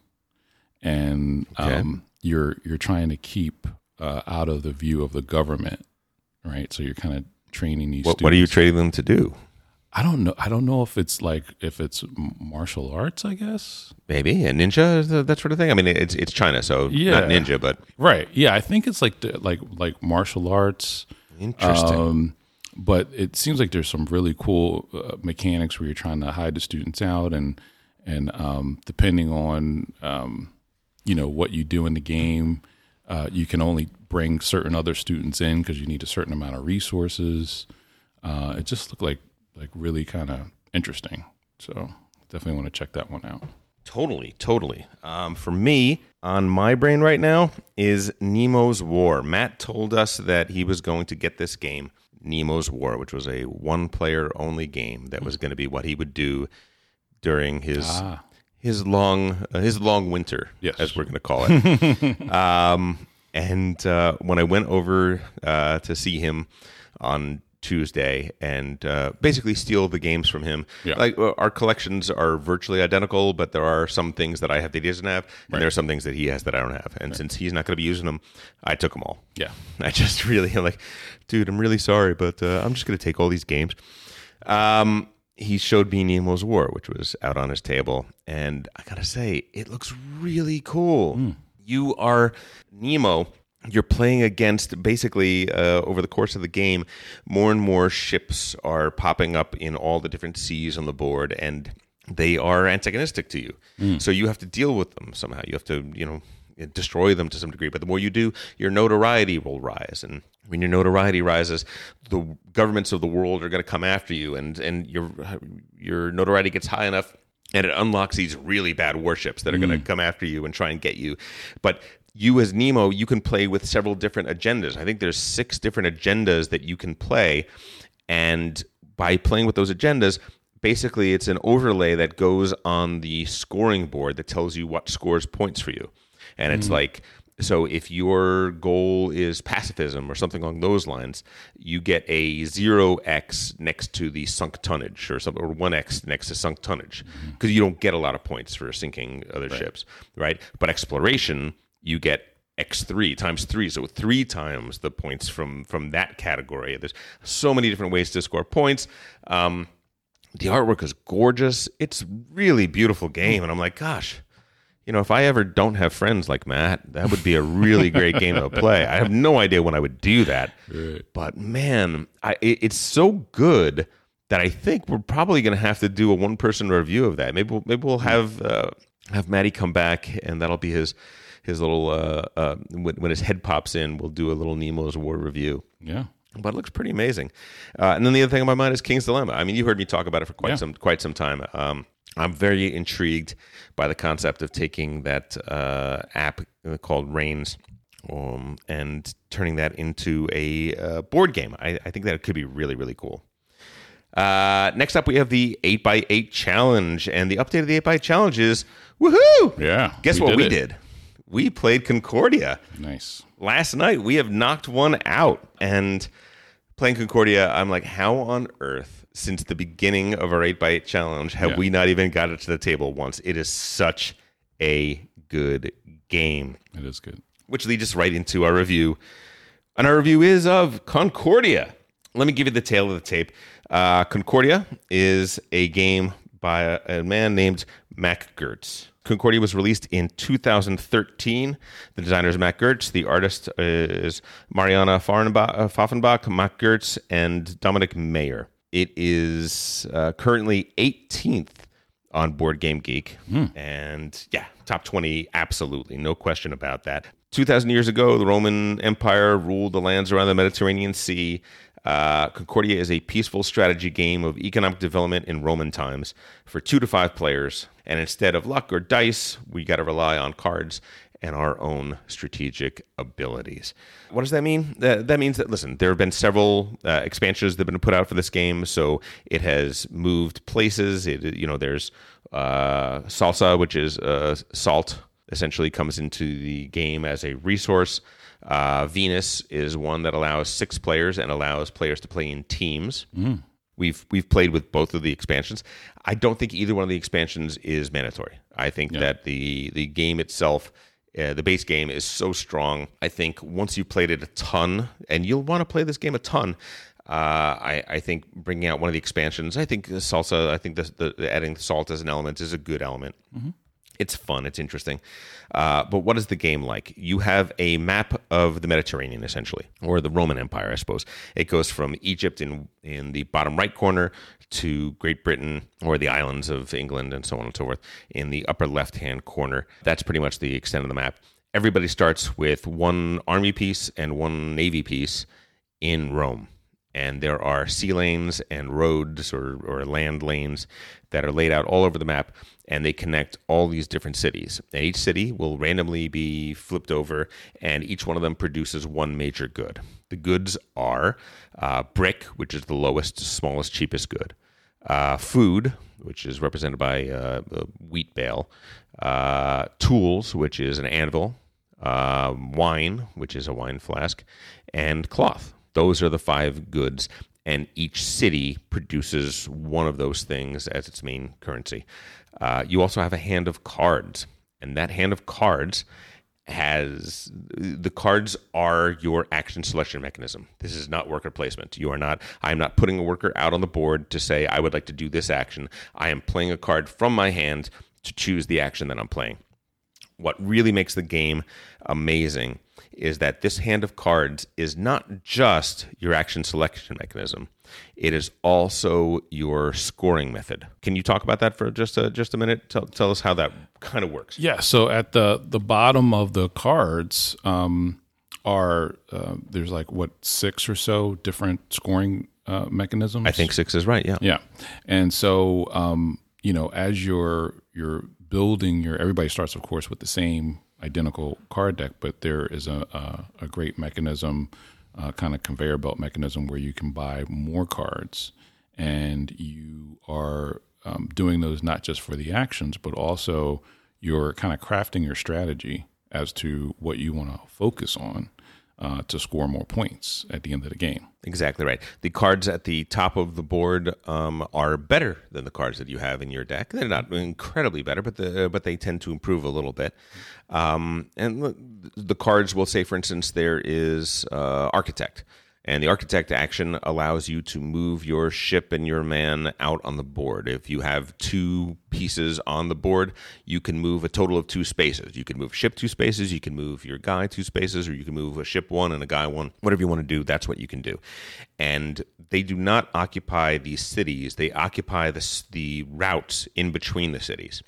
and Okay. um, you're you're trying to keep uh, out of the view of the government, right? So you're kind of training these. What, what are you trading them to do? I don't know. I don't know if it's like if it's martial arts. I guess. Maybe a ninja, that sort of thing. I mean, it's it's China, so Yeah. not ninja, but Right. Yeah. I think it's like like like martial arts. interesting. Um, but it seems like there's some really cool uh, mechanics where you're trying to hide the students out, and and um, depending on um, you know what you do in the game, uh, you can only bring certain other students in because you need a certain amount of resources. Uh, it just looked like like really kind of interesting. So definitely want to check that one out. Totally, totally. Um, for me, on my brain right now is Nemo's War. Matt told us that he was going to get this game, Nemo's War, which was a one-player only game that was going to be what he would do during his Ah. his long uh, his long winter, Yes. as we're going to call it. um, and uh, when I went over uh, to see him on Tuesday and uh, basically steal the games from him, Yeah. like uh, our collections are virtually identical, but there are some things that I have that he doesn't have, and there are some things that he has that I don't have. And since he's not going to be using them, I took them all. Yeah. I just really am like, dude, I'm really sorry, but uh, I'm just going to take all these games. Um, he showed me Nemo's War, which was out on his table, and I gotta say, it looks really cool. You are Nemo. You're playing against basically uh, over the course of the game, more and more ships are popping up in all the different seas on the board, and they are antagonistic to you. So you have to deal with them somehow. You have to, you know, destroy them to some degree. But the more you do, your notoriety will rise, and when your notoriety rises, the governments of the world are going to come after you, and and your your notoriety gets high enough, and it unlocks these really bad warships that are going to come after you and try and get you. But you as Nemo, you can play with several different agendas. I think there's six different agendas that you can play, and by playing with those agendas, basically it's an overlay that goes on the scoring board that tells you what scores points for you. And it's hmm. like so if your goal is pacifism or something along those lines, you get a 0x next to the sunk tonnage or something or 1x next to sunk tonnage hmm. because you don't get a lot of points for sinking other ships, right? But exploration, you get x3 times 3 so 3 times the points from from that category there's so many different ways to score points um the artwork is gorgeous. It's really beautiful game, and I'm like, gosh, you know, if I ever don't have friends like Matt, that would be a really great game to play. I have no idea when I would do that, but man, I, it, it's so good that I think we're probably going to have to do a one person review of that. Maybe we'll, maybe we'll have uh, have Matty come back, and that'll be his his little uh, uh, when, when his head pops in, we'll do a little Nemo's War review Yeah. but it looks pretty amazing. Uh, and then the other thing on my mind is King's Dilemma. I mean, you heard me talk about it for quite Yeah. some quite some time. Um, I'm very intrigued by the concept of taking that uh, app called Reigns um, and turning that into a uh, board game. I, I think that it could be really really cool. Uh, next up, we have the 8x8 challenge. And the update of the 8x8 challenge is woohoo! Yeah, Guess we what did we it. did? We played Concordia. Nice. last night we have knocked one out. And playing concordia i'm like how on earth since the beginning of our 8x8 challenge have Yeah. we not even got it to the table once? It is such a good game. It is good. which leads us right into our review. And our review is of concordia. Let me give you the tail of the tape. Uh, concordia is a game by a, a man named Mac Gerdts concordia was released in 2013 the designer is Mac Gerdts the artist is mariana uh, Fahrenbach, Mac Gerdts and dominic mayer it is uh, currently 18th on Board Game Geek. And yeah, top 20, absolutely. No question about that. 2,000 years ago, the Roman Empire ruled the lands around the Mediterranean Sea. Uh, Concordia is a peaceful strategy game of economic development in Roman times for two to five players. And instead of luck or dice, we got to rely on cards and our own strategic abilities. What does that mean? That, that means that, listen, there have been several uh, expansions that have been put out for this game, so it has moved places. It, you know, there's uh, salsa, which is uh, salt, essentially comes into the game as a resource. Uh, Venus is one that allows six players and allows players to play in teams. We've we've played with both of the expansions. I don't think either one of the expansions is mandatory. I think that the the game itself, uh, the base game, is so strong. I think once you've played it a ton, and you'll want to play this game a ton, Uh, I, I think bringing out one of the expansions. I think the salsa. I think the, the adding salt as an element is a good element. It's fun. It's interesting. Uh, but what is the game like? You have a map of the Mediterranean, essentially, or the Roman Empire, I suppose. It goes from Egypt in in the bottom right corner to Great Britain or the islands of England and so on and so forth in the upper left hand corner. That's pretty much the extent of the map. Everybody starts with one army piece and one navy piece in Rome and there are sea lanes and roads or, or land lanes that are laid out all over the map and they connect all these different cities. And each city will randomly be flipped over and each one of them produces one major good. The goods are uh, brick which is the lowest smallest cheapest good. Uh, food which is represented by uh, a wheat bale. Uh, tools which is an anvil. Uh, wine which is a wine flask. And cloth. Those are the five goods, and each city produces one of those things as its main currency. Uh, you also have a hand of cards, and that hand of cards has the cards are your action selection mechanism. This is not worker placement. You are not, I'm not putting a worker out on the board to say, I would like to do this action. I am playing a card from my hand to choose the action that I'm playing. What really makes the game amazing is that this hand of cards is not just your action selection mechanism; it is also your scoring method. Can you talk about that for just a just a minute? Tell, tell us how that kind of works. Yeah. So at the the bottom of the cards um, are uh, there's like what six or so different scoring uh, mechanisms. I think six is right. Yeah. Yeah, and so um, you know as you're you're building your everybody starts of course with the same identical card deck, but there is a a, a great mechanism, uh, kind of conveyor belt mechanism where you can buy more cards, and you are um, doing those not just for the actions, but also you're kind of crafting your strategy as to what you want to focus on uh, to score more points at the end of the game. Exactly right. The cards at the top of the board um, are better than the cards that you have in your deck. They're not incredibly better, but the but they tend to improve a little bit. Um, and the cards will say, for instance, there is uh, architect, and the architect action allows you to move your ship and your man out on the board. If you have two pieces on the board, you can move a total of two spaces. You can move ship two spaces, you can move your guy two spaces, or you can move a ship one and a guy one. Whatever you want to do, that's what you can do. And they do not occupy these cities; they occupy the the routes in between the cities.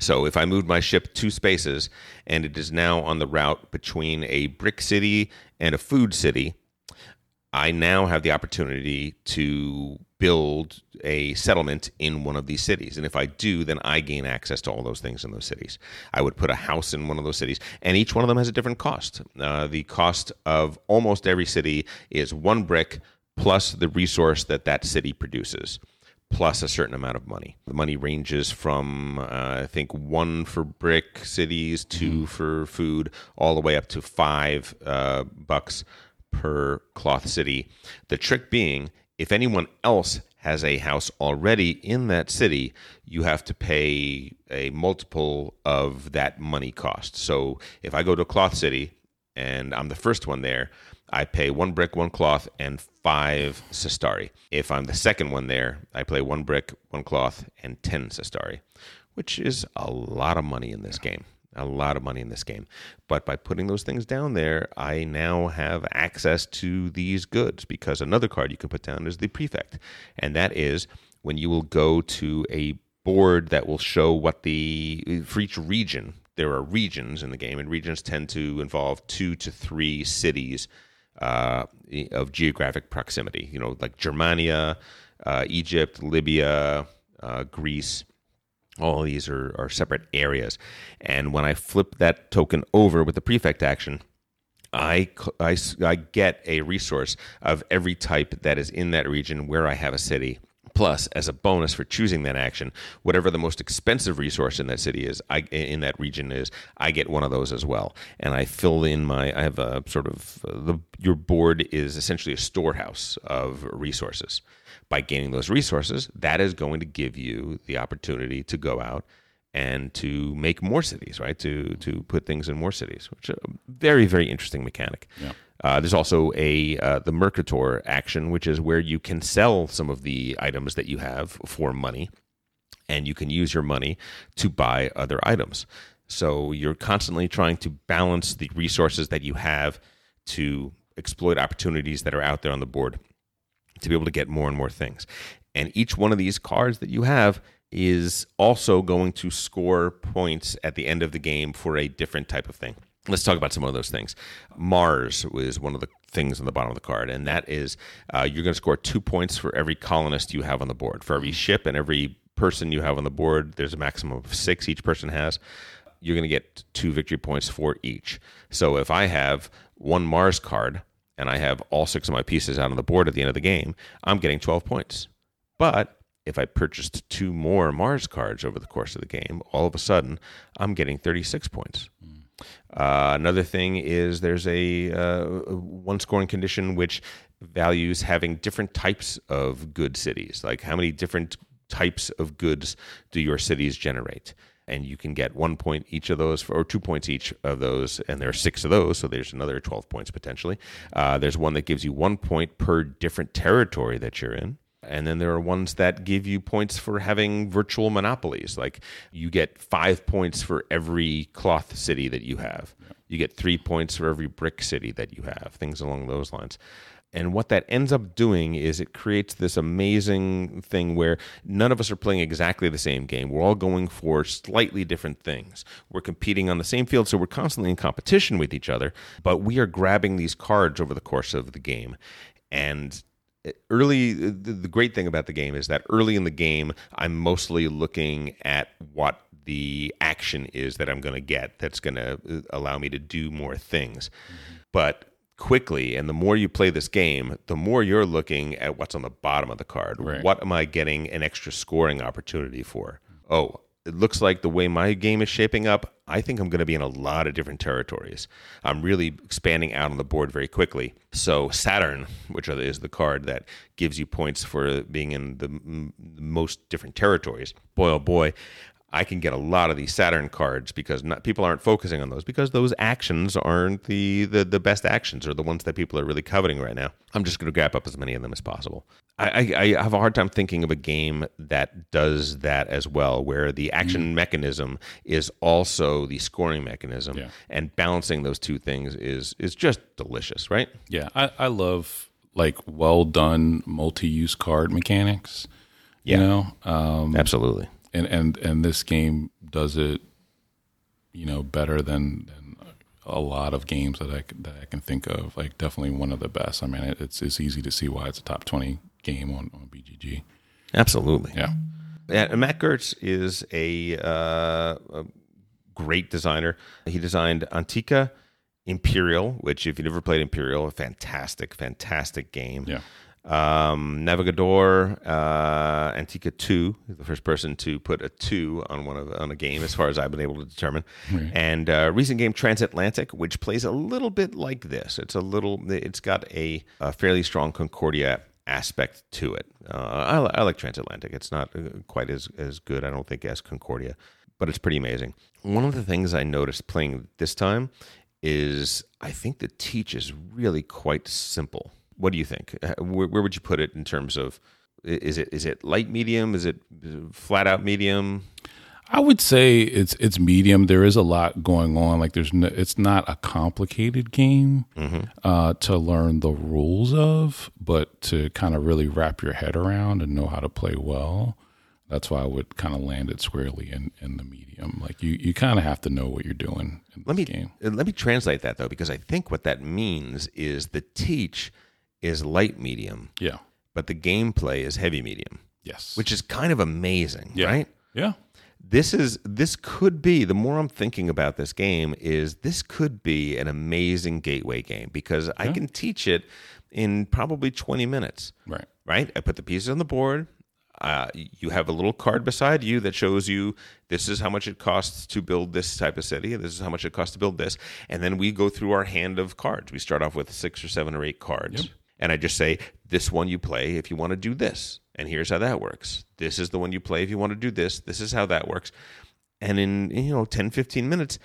So if I moved my ship two spaces and it is now on the route between a brick city and a food city, I now have the opportunity to build a settlement in one of these cities. And if I do, then I gain access to all those things in those cities. I would put a house in one of those cities, and each one of them has a different cost. Uh, the cost of almost every city is one brick plus the resource that that city produces plus a certain amount of money. The money ranges from uh, I think one for brick cities, 2 for food, all the way up to five uh, bucks per cloth city. The trick being, if anyone else has a house already in that city, you have to pay a multiple of that money cost. So if I go to cloth city and I'm the first one there, I pay one brick, one cloth, and five sestari. If I'm the second one there, I pay one brick, one cloth, and ten sestari, which is a lot of money in this game. A lot of money in this game. But by putting those things down there, I now have access to these goods because another card you can put down is the prefect. And that is when you will go to a board that will show what the for each region there are regions in the game and regions tend to involve two to three cities uh, of geographic proximity you know like germania uh, egypt libya uh, greece all these are, are separate areas and when i flip that token over with the prefect action I I get a resource of every type that is in that region where I have a city. Plus, as a bonus for choosing that action, whatever the most expensive resource in that city is, I in that region is, I get one of those as well. And I fill in my. I have a sort of uh, the your board is essentially a storehouse of resources. By gaining those resources, that is going to give you the opportunity to go out and to make more cities, right? To to put things in more cities, which is a very very interesting mechanic. Yeah. Uh, there's also a uh, the Mercator action, which is where you can sell some of the items that you have for money, and you can use your money to buy other items. So you're constantly trying to balance the resources that you have to exploit opportunities that are out there on the board to be able to get more and more things. And each one of these cards that you have is also going to score points at the end of the game for a different type of thing. Let's talk about some of those things. Mars is one of the things on the bottom of the card, and that is uh, you're going to score two points for every colonist you have on the board. For every ship and every person you have on the board, there's a maximum of six each person has. You're going to get two victory points for each. So if I have one Mars card and I have all six of my pieces out on the board at the end of the game, I'm getting 12 points. But if I purchased two more Mars cards over the course of the game, all of a sudden I'm getting 36 points. Uh, another thing is there's a uh, one scoring condition which values having different types of good cities. Like how many different types of goods do your cities generate? And you can get one point each of those, or two points each of those, and there are six of those, so there's another 12 points potentially. Uh, there's one that gives you one point per different territory that you're in. And then there are ones that give you points for having virtual monopolies. Like you get five points for every cloth city that you have. You get three points for every brick city that you have, things along those lines. And what that ends up doing is it creates this amazing thing where none of us are playing exactly the same game. We're all going for slightly different things. We're competing on the same field, so we're constantly in competition with each other, but we are grabbing these cards over the course of the game. And early the great thing about the game is that early in the game i'm mostly looking at what the action is that i'm going to get that's going to allow me to do more things mm-hmm. but quickly and the more you play this game the more you're looking at what's on the bottom of the card Right. what am i getting an extra scoring opportunity for oh it looks like the way my game is shaping up, I think I'm going to be in a lot of different territories. I'm really expanding out on the board very quickly. So Saturn, which is the card that gives you points for being in the m- most different territories. Boy, oh boy, I can get a lot of these Saturn cards because not, people aren't focusing on those because those actions aren't the, the, the best actions or the ones that people are really coveting right now. I'm just going to grab up as many of them as possible. I, I, I have a hard time thinking of a game that does that as well, where the action mechanism is also the scoring mechanism, Yeah. and balancing those two things is is just delicious, right? Yeah, I, I love like well done multi use card mechanics. Yeah. You know, um, Absolutely. And and and this game does it, you know, better than, than a lot of games that I that I can think of. Like definitely one of the best. I mean, it, it's it's easy to see why it's a top twenty game on on BGG. Absolutely. Yeah, Yeah, Matt Gerdts is a, uh, a great designer. He designed Antike Imperial, which, if you've never played Imperial, a fantastic, fantastic game. yeah, Um, Navegador, uh, Antike Two, the first person to put a 2 on one of on a game, as far as I've been able to determine. And uh, recent game Transatlantic, which plays a little bit like this. It's a little, it's got a, a fairly strong Concordia aspect to it. Uh, I, I like Transatlantic. It's not uh, quite as, as good, I don't think, as Concordia, but it's pretty amazing. One of the things I noticed playing this time is I think the teach is really quite simple. What do you think? Uh, Where, where would you put it in terms of is it is it light medium? Is it flat out medium? I would say it's it's medium. There is a lot going on. Like there's no, it's not a complicated game uh, to learn the rules of, but to kind of really wrap your head around and know how to play well. That's why I would kind of land it squarely in, in the medium. Like you, you kind of have to know what you're doing in Let me game. uh, let me translate that though, because I think what that means is the teach is light medium, Yeah. but the gameplay is heavy medium, Yes. which is kind of amazing, yeah. right? Yeah. this is this could be the more i'm thinking about this game is this could be an amazing gateway game because i can teach it in probably 20 minutes Right. right i put the pieces on the board uh, you have a little card beside you that shows you this is how much it costs to build this type of city this is how much it costs to build this and then we go through our hand of cards we start off with six or seven or eight cards and i just say this one you play if you want to do this and here's how that works this is the one you play if you want to do this this is how that works and in you know 10 15 minutes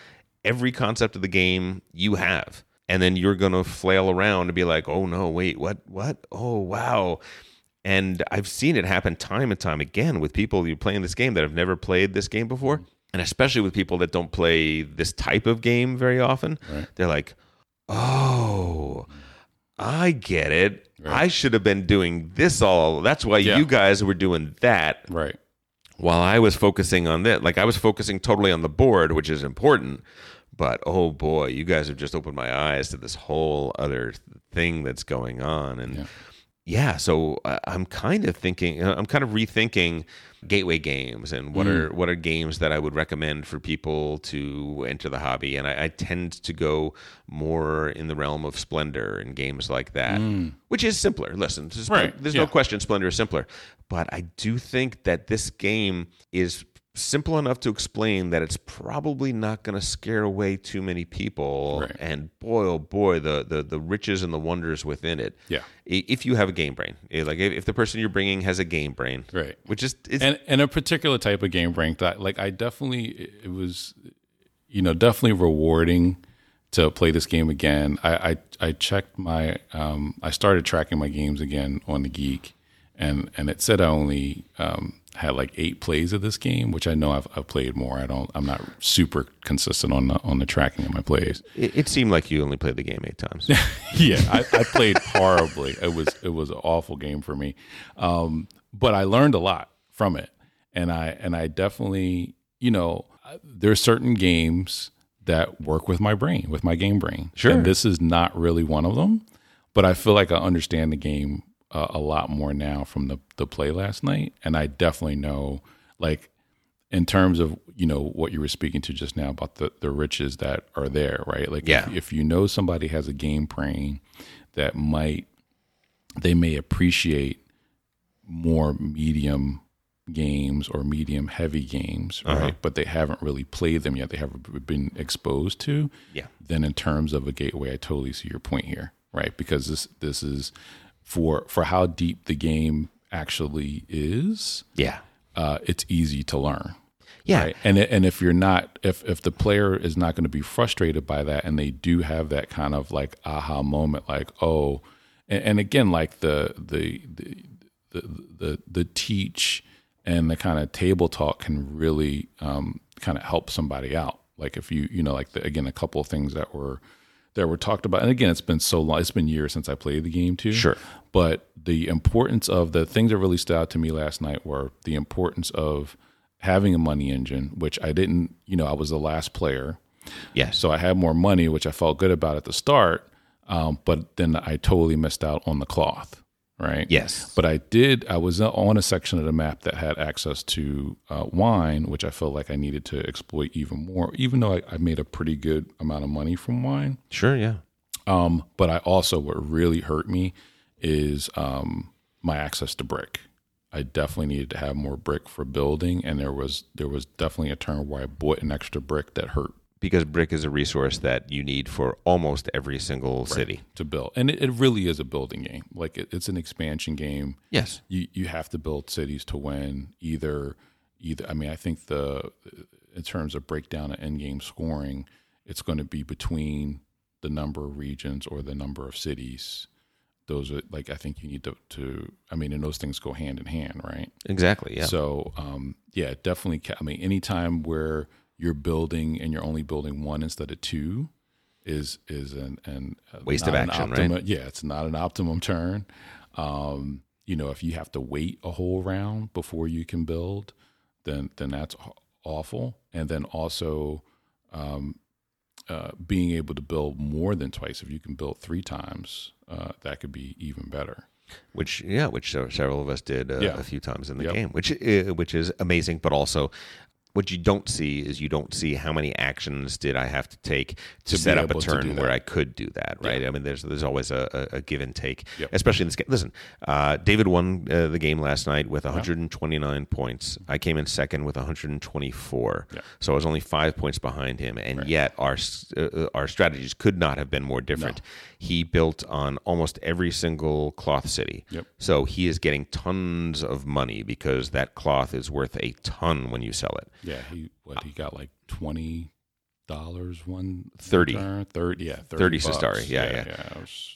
every concept of the game you have and then you're going to flail around and be like, "Oh no, wait, what? What? Oh wow." And I've seen it happen time and time again with people you're playing this game that have never played this game before, and especially with people that don't play this type of game very often. They're like, "Oh, I get it. I should have been doing this all. That's why Yeah. you guys were doing that Right. while I was focusing on that. Like I was focusing totally on the board, which is important. But oh boy, you guys have just opened my eyes to this whole other thing that's going on. And yeah, so uh, I'm kind of thinking, I'm kind of rethinking gateway games and what are what are games that I would recommend for people to enter the hobby. And I, I tend to go more in the realm of Splendor and games like that, which is simpler. Listen, there's, Right, there's yeah. no question Splendor is simpler, but I do think that this game is simple enough to explain that it's probably not going to scare away too many people. Right. And boy, oh boy, the, the the riches and the wonders within it. Yeah. If you have a game brain, Eh, like if, if the person you're bringing has a game brain, Right. which is it's, and and a particular type of game brain that like I definitely it was you know definitely rewarding to play this game again. I I, I checked my um I started tracking my games again on the Geek and and it said I only um had like eight plays of this game, which I know I've, I've played more. I don't. I'm not super consistent on the on the tracking of my plays. it, it seemed like you only played the game eight times. yeah, I, I played horribly. It was it was an awful game for me, um, but I learned a lot from it, and I and I definitely you know there's certain games that work with my brain, with my game brain. Sure. and this is not really one of them, but I feel like I understand the game uh, a lot more now from the the play last night, and I definitely know like in terms of you know what you were speaking to just now about the the riches that are there, right? Like Yeah. if, if you know somebody has a game brain that might they may appreciate more medium games or medium heavy games, right? But they haven't really played them yet. They haven't been exposed to. Yeah. Then in terms of a gateway, I totally see your point here, right? Because this this is for for how deep the game actually is. yeah, Uh, it's easy to learn. yeah, Right. And and if you're not if if the player is not going to be frustrated by that and they do have that kind of like aha moment like oh and, and again like the the the the the, the teach and the kind of table talk can really um, kind of help somebody out like if you you know like the, again a couple of things that were that were talked about and again it's been so long it's been years since i played the game too Sure. but the importance of the things that really stood out to me last night were the importance of having a money engine, which I didn't, you know, I was the last player. yes. So I had more money, which I felt good about at the start. Um, but then I totally missed out on the cloth, right? Yes. But I did, I was on a section of the map that had access to uh, wine, which I felt like I needed to exploit even more, even though I, I made a pretty good amount of money from wine. sure, yeah, Um, but I also what really hurt me is um, my access to brick. I definitely needed to have more brick for building, and there was there was definitely a turn where I bought an extra brick that hurt because brick is a resource that you need for almost every single city. to build, and it, it really is a building game. Like it, it's an expansion game. Yes. You you have to build cities to win. Either either I mean I think the in terms of breakdown of end game scoring, it's going to be between the number of regions or the number of cities. Those are like I think you need to, to I mean, and those things go hand in hand, right? Exactly. Yeah. So um, yeah, definitely. I mean, anytime where you're building and you're only building one instead of two is is an, an uh, Waste of an action, right? optimum- Yeah, it's not an optimum turn. Um, you know, if you have to wait a whole round before you can build, then then that's awful. And then also um, uh, being able to build more than twice. If you can build three times, uh, that could be even better. which yeah, which several of us did uh, Yeah. a few times in the Yep. game, which uh, which is amazing. But also, what you don't see is you don't see how many actions did I have to take to, To set up a able to do turn where. I could do that. Right? I mean, there's there's always a, a, give and take, Yep. especially in this game. Listen, uh, David won uh, the game last night with 129 points. I came in second with 124, Yeah. so I was only five points behind him, and yet our uh, our strategies could not have been more different. He built on almost every single cloth city. Yep. So he is getting tons of money because that cloth is worth a ton when you sell it. Yeah, he what he got like twenty dollars one 30. turn. Thirty, yeah, 30, 30 bucks. Sistari, yeah, yeah. yeah. it was-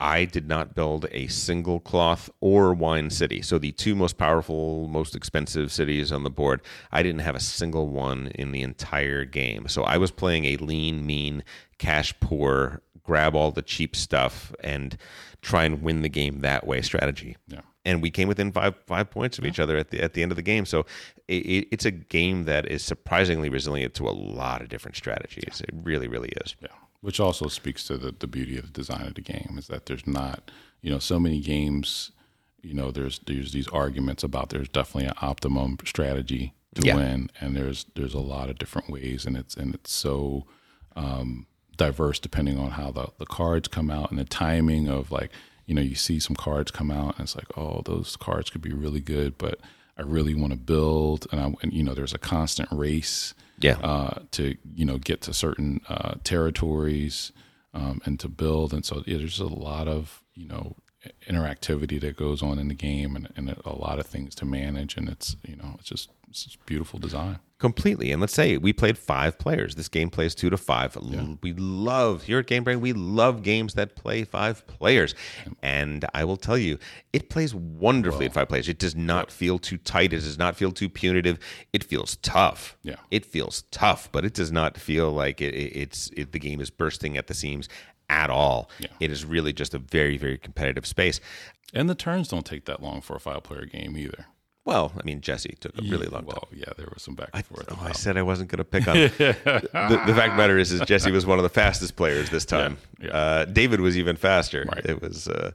I did not build a single cloth or wine city. So the two most powerful, most expensive cities on the board, I didn't have a single one in the entire game. So I was playing a lean, mean, cash poor, grab all the cheap stuff and try and win the game that way strategy. Yeah. And we came within five five points of each other at the at the end of the game. So it, it, it's a game that is surprisingly resilient to a lot of different strategies. It really, really is. Yeah, which also speaks to the, the beauty of the design of the game is that there's not, you know, so many games. You know, there's there's these arguments about there's definitely an optimum strategy to Yeah. win, and there's there's a lot of different ways, and it's and it's so um, diverse depending on how the the cards come out and the timing of like you know you see some cards come out and it's like oh those cards could be really good, but I really want to build, and I and, you know there's a constant race Yeah. uh, to you know get to certain uh, territories um, and to build. And so yeah, there's a lot of you know interactivity that goes on in the game and, and a lot of things to manage. And it's you know it's just it's just beautiful design. completely. And let's say we played five players. This game plays two to five. L- We love here at Game Brain. We love games that play five players, and I will tell you, it plays wonderfully at five players. It does not feel too tight. It does not feel too punitive. It feels tough. Yeah. it feels tough, but it does not feel like it, it, it's it, the game is bursting at the seams at all. Yeah. It is really just a very very competitive space. And the turns don't take that long for a five player game either. Well, I mean, Jesse took a really long time. Well, yeah, there was some back and forth. Oh, I said I wasn't going to pick on. the, the fact of the matter is, is Jesse was one of the fastest players this time. Yeah, yeah. Uh, David was even faster. Right. It was uh,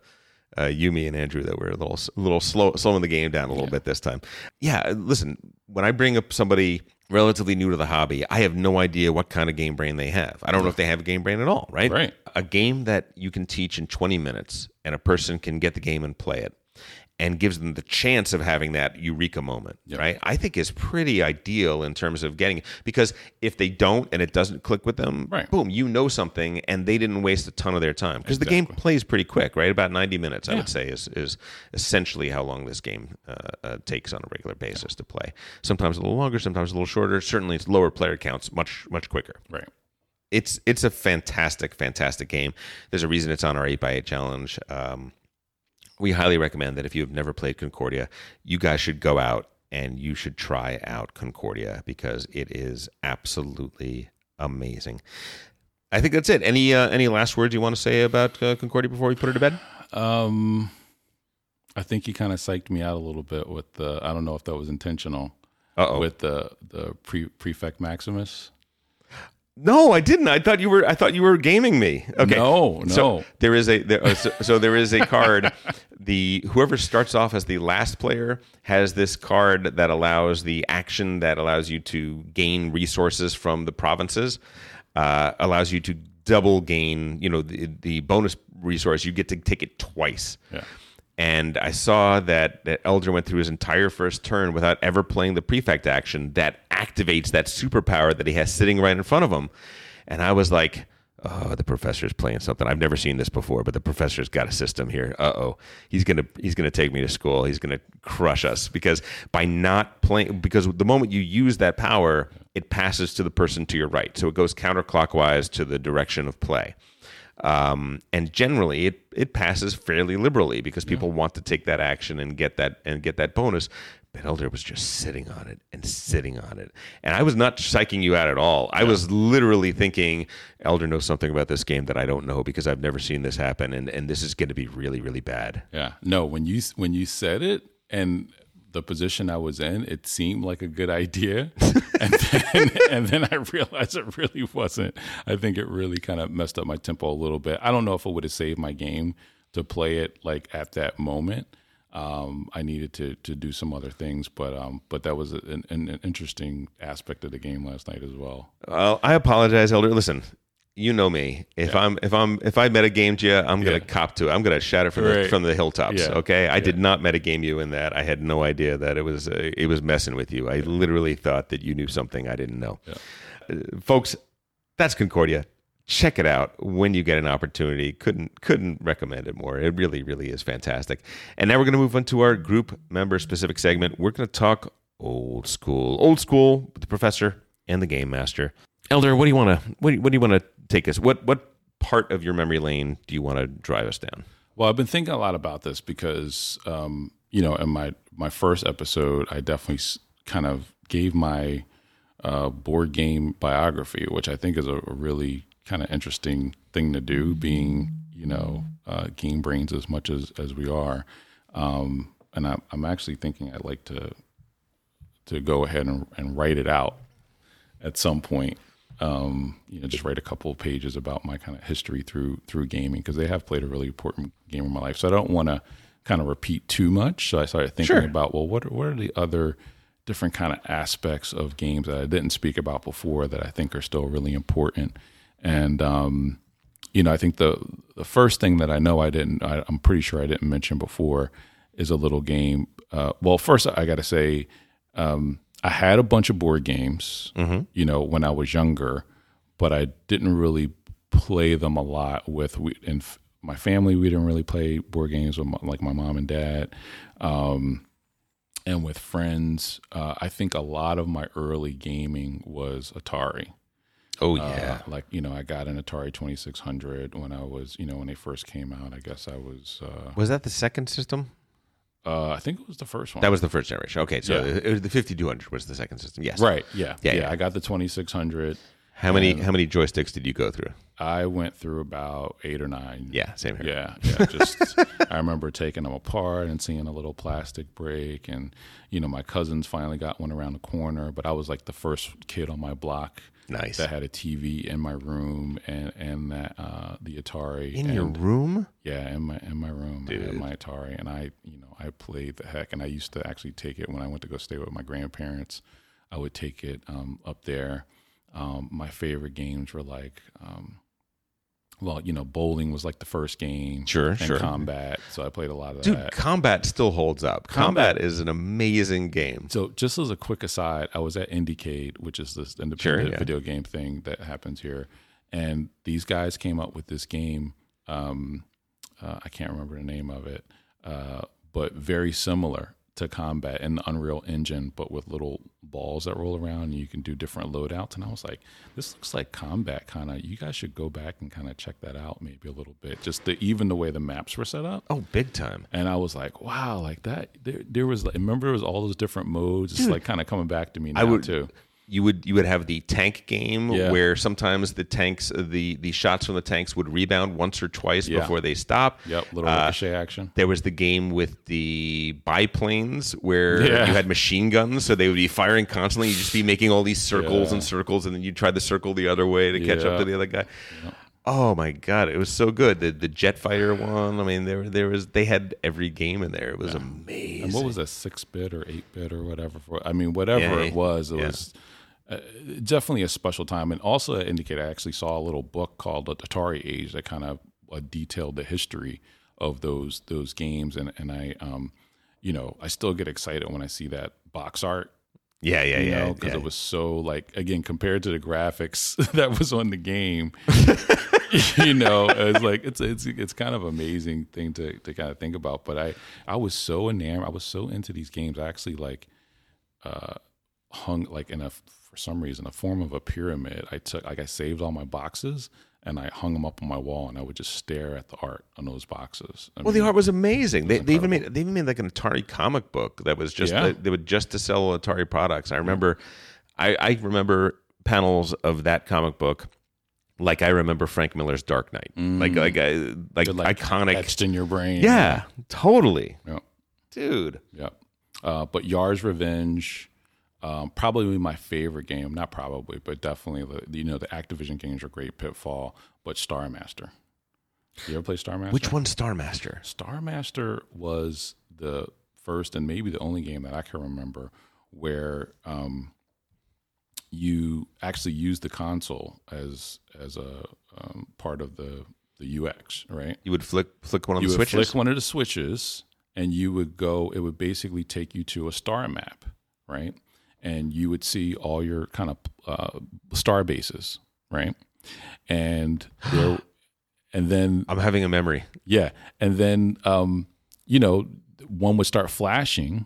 uh, Yumi and Andrew that were a little, a little slow, slowing the game down a little bit this time. Yeah, listen, when I bring up somebody relatively new to the hobby, I have no idea what kind of game brain they have. I don't know if they have a game brain at all. Right. Right. A game that you can teach in 20 minutes, and a person can get the game and play it. And gives them the chance of having that eureka moment, right? I think is pretty ideal in terms of getting because if they don't and it doesn't click with them, Right. boom, you know something, and they didn't waste a ton of their time because the game plays pretty quick, right? About ninety minutes, I would say, is is essentially how long this game uh, uh, takes on a regular basis to play. Sometimes a little longer, sometimes a little shorter. Certainly, it's lower player counts, much much quicker right. it's it's a fantastic, fantastic game. There's a reason it's on our eight x eight challenge. Um, we highly recommend that if you have never played Concordia, you guys should go out and you should try out Concordia because it is absolutely amazing. I think that's it. Any uh, any last words you want to say about uh, Concordia before we put it to bed? Um, I think you kind of psyched me out a little bit with the. I don't know if that was intentional. Uh-oh. With the the pre, prefect Maximus. No, I didn't. I thought you were. I thought you were gaming me. Okay. No, So no. there is a there, uh, so, so there is a card. the whoever starts off as the last player has this card that allows the action that allows you to gain resources from the provinces. Uh, allows you to double gain. You know the the bonus resource. You get to take it twice. Yeah. And I saw that, that Elder went through his entire first turn without ever playing the prefect action that activates that superpower that he has sitting right in front of him. And I was like, oh, the professor's playing something. I've never seen this before, but the professor's got a system here. Uh oh. He's gonna he's gonna take me to school. He's gonna crush us. Because by not playing because the moment you use that power, it passes to the person to your right. So it goes counterclockwise to the direction of play um, and generally it it passes fairly liberally because people want to take that action and get that and get that bonus. But Elder was just sitting on it and sitting on it, and I was not psyching you out at all. I was literally thinking Elder knows something about this game that I don't know because I've never seen this happen, and and this is going to be really really bad. Yeah. No, when you when you said it and the position I was in, it seemed like a good idea, and then and then I realized it really wasn't. I think it really kind of messed up my tempo a little bit. I don't know if it would have saved my game to play it like at that moment. Um, I needed to to do some other things, but um, but that was an, an, an interesting aspect of the game last night as well. Well, I apologize, Elder. Listen, you know me. If I'm if I'm if I metagamed you, I'm gonna Yeah. cop to it. I'm gonna shout it from the from the hilltops. Yeah. Okay, I did not metagame you in that. I had no idea that it was uh, it was messing with you. I literally thought that you knew something I didn't know. Uh, folks, that's Concordia. Check it out when you get an opportunity. Couldn't couldn't recommend it more. It really really is fantastic. And now we're going to move on to our group member specific segment. We're going to talk old school, old school with the professor and the game master. Elder, what do you want to what, what do you want to take us? What what part of your memory lane do you want to drive us down? Well, I've been thinking a lot about this because, um, you know, in my my first episode, I definitely kind of gave my uh, board game biography, which I think is a, really kind of interesting thing to do, being you know uh, game brains as much as as we are. Um, and I'm, I'm actually thinking I'd like to to go ahead and, and write it out at some point. Um, you know, just write a couple of pages about my kind of history through through gaming because they have played a really important game in my life. So I don't want to kind of repeat too much. So I started thinking Sure. about well, what are, what are the other different kind of aspects of games that I didn't speak about before that I think are still really important. And um, you know, I think the the first thing that I know I didn't, I, I'm pretty sure I didn't mention before, is a little game. Uh, well, first I got to say, um, I had a bunch of board games, you know, when I was younger, but I didn't really play them a lot with we in f- my family. We didn't really play board games with my, like my mom and dad, um, and with friends. Uh, I think a lot of my early gaming was Atari. Oh Uh, yeah. like you know, I got an Atari Twenty Six Hundred when I was, you know, when they first came out. I guess I was, uh, was that the second system? Uh, I think it was the first one. That was the first generation. Okay, so Yeah. it was the 5200 was the second system. Yes. right. Yeah, Yeah, yeah, yeah. I got the Twenty Six Hundred. How many how many joysticks did you go through? I went through about eight or nine. Yeah, same here. Yeah, yeah. Just I remember taking them apart and seeing a little plastic break, and you know, my cousins finally got one around the corner, but I was like the first kid on my block Nice. that had a TV in my room and and that uh, the Atari In and, your room? Yeah, in my in my room, I had my Atari, and I you know I played the heck, and I used to actually take it when I went to go stay with my grandparents. I would take it um, up there. Um, my favorite games were like, um, well, you know, bowling was like the first game. Sure, and sure. combat. So I played a lot of Dude, that. combat still holds up. Combat, is an amazing game. So, just as a quick aside, I was at Indiecade, which is this independent Sure, yeah. video game thing that happens here, and these guys came up with this game. Um, uh, I can't remember the name of it, uh, but very similar to Combat in the Unreal Engine, but with little balls that roll around, and you can do different loadouts. And I was like, this looks like Combat, kind of. You guys should go back and kind of check that out, maybe a little bit. Just the, even the way the maps were set up. Oh, big time. And I was like, wow, like that. There, there was, like, remember, it was all those different modes. It's like kind of coming back to me now, I would too. You would you would have the tank game Yeah. where sometimes the tanks the the shots from the tanks would rebound once or twice Yeah. before they stop. Yep, little Uh, ricochet action. There was the game with the biplanes where Yeah. you had machine guns, so they would be firing constantly. You'd just be making all these circles Yeah. and circles, and then you'd try to circle the other way to catch up to the other guy. Oh my god, it was so good. The the jet fighter one. I mean, there there was they had every game in there. It was amazing. And what was that, six bit or eight bit or whatever? For I mean, whatever Yeah, it was, it yeah. was uh, definitely a special time. And also, it indicated I actually saw a little book called The Atari Age that kind of uh, detailed the history of those those games. And and I, um, you know, I still get excited when I see that box art. Yeah, yeah, You yeah. because yeah. it was so like again compared to the graphics that was on the game. you know, it's like it's it's it's kind of amazing thing to to kind of think about. But I I was so enamored. I was so into these games. I actually like uh hung like in a for some reason a form of a pyramid. I took like I saved all my boxes and I hung them up on my wall and I would just stare at the art on those boxes. I Well, the art was amazing. They, they even made they even made like an Atari comic book that was just Yeah. they would just to sell Atari products. I remember, I, I remember panels of that comic book, like I remember Frank Miller's Dark Knight, like like uh, like, like iconic. etched in your brain. Yeah, totally, Yeah. dude. Yep. Uh, but Yar's Revenge, um, probably my favorite game. Not probably, but definitely. The, you know, the Activision games are great. Pitfall, but Star Master. You ever play Star Master? Which one, Star Master? Star Master was the first and maybe the only game that I can remember where um, you actually use the console as as a um, part of the the UX, right? You would flick flick one of you the would switches. flick one of the switches and you would go it would basically take you to a star map right and you would see all your kind of uh, star bases right and there and then I'm having a memory. yeah and then um you know one would start flashing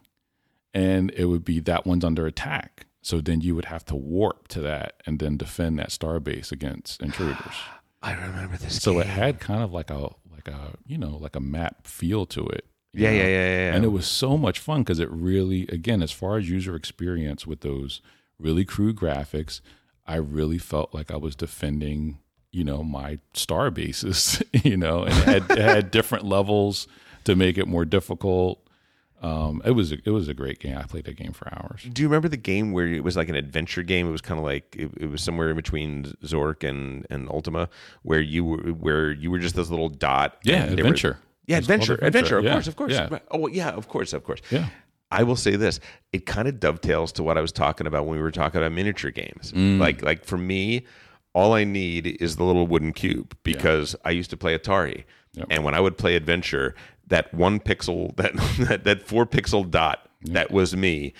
and it would be that one's under attack So then you would have to warp to that and then defend that star base against intruders. I remember this. So game. it had kind of like a like a you know like a map feel to it. Yeah, yeah, yeah, yeah, yeah. And it was so much fun because it really, again, as far as user experience with those really crude graphics, I really felt like I was defending, you know, my star bases, you know, and it had, it had different levels to make it more difficult. Um, it was it was a great game. I played that game for hours. Do you remember the game where it was like an adventure game? It was kind of like it, it was somewhere in between Zork and and Ultima, where you were where you were just this little dot. Yeah, adventure. Yeah, called adventure, adventure. Of Yeah, course, of course. yeah. Oh, yeah, of course, of course. Yeah. I will say this: it kind of dovetails to what I was talking about when we were talking about miniature games. Mm. Like, like for me, all I need is the little wooden cube because I used to play Atari, Yep. and when I would play Adventure, that one pixel, that that, that four pixel dot, that was me.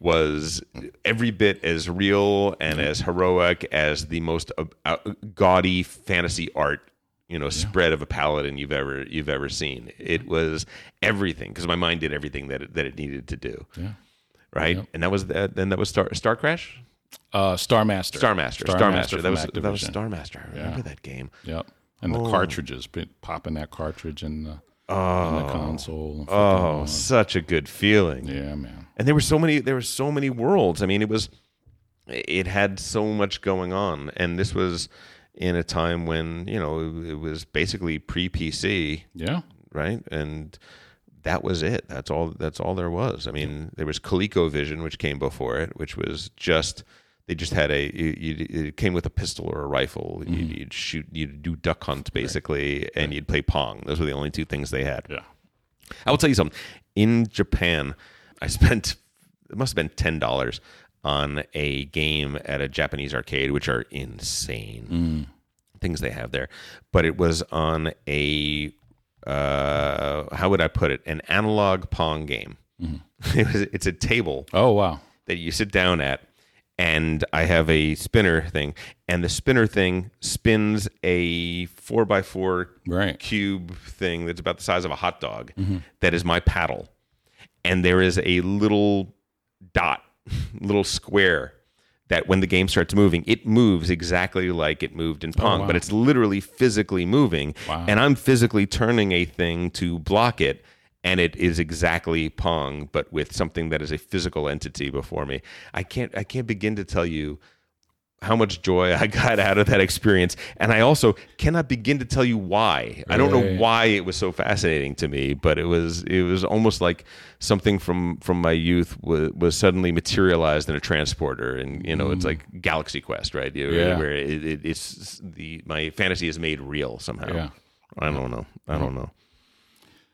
Was every bit as real and as heroic as the most uh, uh, gaudy fantasy art you know spread of a paladin you've ever you've ever seen. It was everything because my mind did everything that it, that it needed to do. Yeah. Right, and that was that. Then that was Star Star Crash, Uh, Star Master. Star Master, Star Star Master Master. That was from that was Star Master. I remember that game. Yep. And the Oh. cartridges, been popping that cartridge in the, in the console. Oh, such a good feeling. yeah, man. And there were so many. There were so many worlds. I mean, it was. It had so much going on, and this was in a time when you know it, was basically pre PC. Yeah. right? And that was it. That's all. That's all there was. I mean, there was ColecoVision, which came before it, which was just they just had a. You, you, it came with a pistol or a rifle. Mm-hmm. You'd, you'd shoot. You'd do duck hunt basically, and you'd play pong. Those were the only two things they had. Yeah. I will tell you something. In Japan, I spent it must have been ten dollars on a game at a Japanese arcade, which are insane mm. things they have there. But it was on a uh, how would I put it? An analog pong game. Mm-hmm. It was. It's a table Oh, wow. that you sit down at and I have a spinner thing and the spinner thing spins a four by four Right. cube thing that's about the size of a hot dog mm-hmm. that is my paddle and there is a little dot little square that when the game starts moving it moves exactly like it moved in oh, pong wow. but it's literally physically moving Wow. and i'm physically turning a thing to block it and it is exactly pong but with something that is a physical entity before me i can't i can't begin to tell you how much joy I got out of that experience. And I also cannot begin to tell you why. I don't know why it was so fascinating to me, but it was it was almost like something from from my youth was, was suddenly materialized in a transporter. And you know, it's like Galaxy Quest, right? You- Mm. Yeah. Where it, it, it's the my fantasy is made real somehow. Yeah. I don't know. I don't know,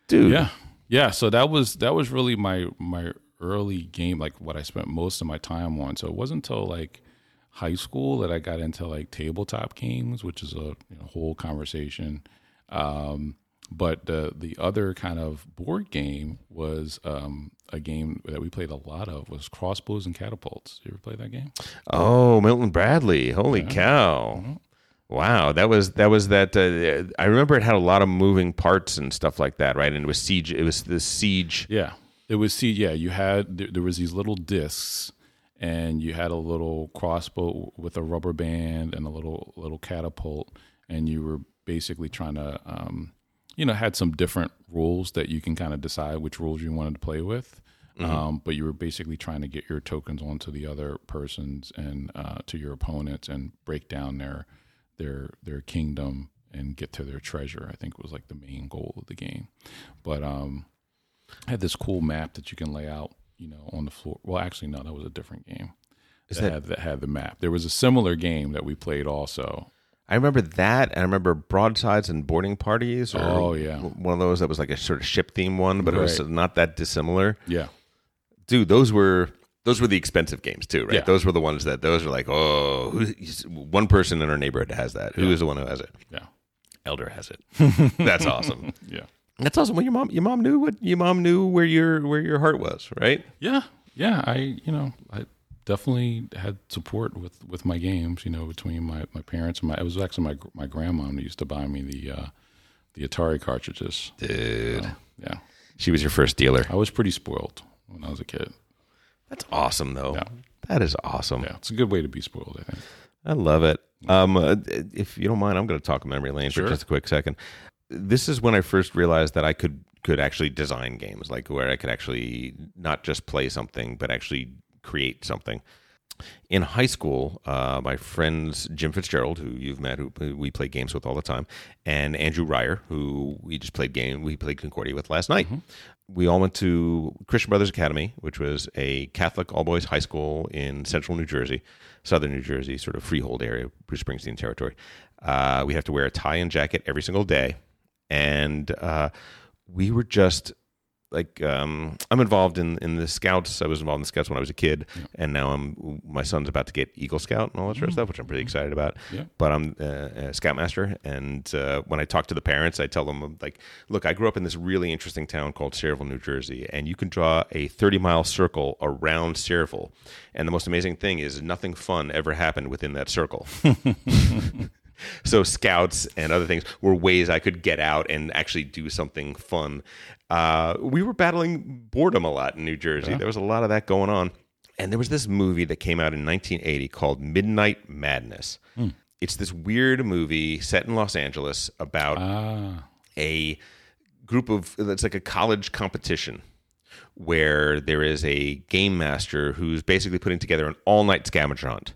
dude. Yeah. Yeah. So that was that was really my my early game, like what I spent most of my time on. So it wasn't until like high school that I got into like tabletop games, which is a you know, whole conversation. Um, but the the other kind of board game was um, a game that we played a lot of was crossbows and catapults. You ever play that game? Oh, Milton Bradley! Holy cow! Mm-hmm. Wow, that was that was that. Uh, I remember it had a lot of moving parts and stuff like that, right? And it was siege. It was the siege. Yeah, it was. See, yeah, you had there, there was these little discs, and you had a little crossbow with a rubber band and a little little catapult, and you were basically trying to, um, you know, had some different rules that you can kind of decide which rules you wanted to play with. Um, but you were basically trying to get your tokens onto the other persons and uh, to your opponents and break down their their their kingdom and get to their treasure. I think was like the main goal of the game. But um, had this cool map that you can lay out, you know, on the floor. Well, actually, no, that was a different game. that, that- had that had the map? There was a similar game that we played also. I remember that, and I remember broadsides and boarding parties. Or Oh, yeah. one of those that was like a sort of ship theme one, but it was not that dissimilar. Yeah, Dude, those were those were the expensive games too, right? Yeah. Those were the ones that those were like, oh, who, one person in our neighborhood has that. Who is the one who has it? yeah, Elder has it. That's awesome. yeah, That's awesome. Well, your mom, your mom knew what your mom knew where your where your heart was, right? yeah, yeah. I, you know, I definitely had support with with my games. You know, between my my parents and my. It was actually my my grandma who used to buy me the uh, the Atari cartridges. Dude, Yeah, she was your first dealer. I was pretty spoiled when I was a kid. That's awesome, though. Yeah. That is awesome. Yeah, it's a good way to be spoiled. I think. I love it. Um, uh, if you don't mind, I'm going to talk memory lane Sure. for just a quick second. This is when I first realized that I could could actually design games, like where I could actually not just play something, but actually create something. In high school, uh, my friends Jim Fitzgerald, who you've met, who we play games with all the time, and Andrew Ryer, who we just played game we played Concordia with last night. We all went to Christian Brothers Academy, which was a Catholic all boys high school in central New Jersey, southern New Jersey, sort of freehold area, Bruce Springsteen territory. Uh, we have to wear a tie and jacket every single day, and uh, we were just like um, I'm involved in in the scouts. I was involved in the scouts when I was a kid, and now I'm my son's about to get Eagle Scout and all that sort of stuff, which I'm pretty excited about. Yeah. But I'm uh, a scoutmaster, and uh, when I talk to the parents, I tell them like, look, I grew up in this really interesting town called Sayreville, New Jersey, and you can draw a 30 mile circle around Sayreville, and the most amazing thing is nothing fun ever happened within that circle. So scouts and other things were ways I could get out and actually do something fun. Uh, we were battling boredom a lot in New Jersey. There was a lot of that going on. And there was this movie that came out in 1980 called Midnight Madness. It's this weird movie set in Los Angeles about Ah, a group of it's like a college competition where there is a game master who's basically putting together an all-night scavenger hunt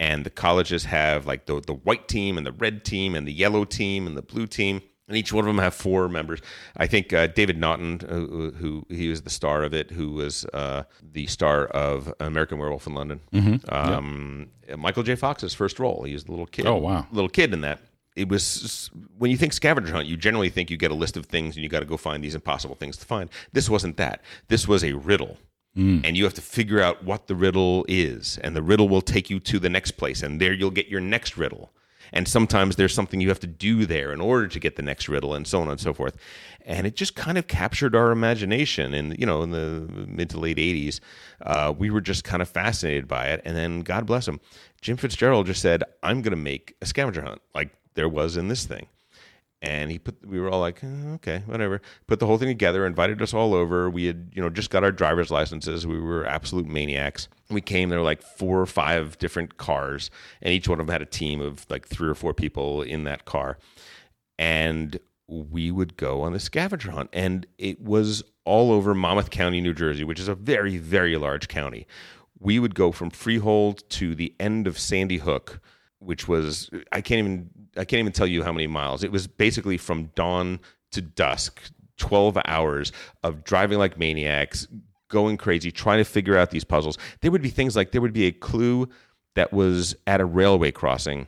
and the colleges have like the, the white team and the red team and the yellow team and the blue team and each one of them have four members. I think uh, David Naughton, uh, who he was the star of it, who was uh, the star of American Werewolf in London. Um, Michael J. Fox's first role. He was the little kid. Oh, wow. little kid in that. It was when you think scavenger hunt, you generally think you get a list of things and you got to go find these impossible things to find. This wasn't that. This was a riddle. And you have to figure out what the riddle is, and the riddle will take you to the next place, and there you'll get your next riddle. And sometimes there's something you have to do there in order to get the next riddle, and so on and so forth. And it just kind of captured our imagination. And you know, in the mid to late '80s, uh, we were just kind of fascinated by it. And then, God bless him, Jim Fitzgerald just said, "I'm going to make a scavenger hunt like there was in this thing." And he put we were all like "Eh, okay whatever. Put the whole thing together invited us all over. We had you know just got our driver's licenses. We were absolute maniacs. We came there were like four or five different cars and each one of them had a team of like three or four people in that car. And we would go on the scavenger hunt and it was all over monmouth county new jersey which is a very very large county. We would go from freehold to the end of sandy hook which was i can't even i can't even tell you how many miles. It was basically from dawn to dusk 12 hours of driving like maniacs going crazy trying to figure out these puzzles. There would be things like there would be a clue that was at a railway crossing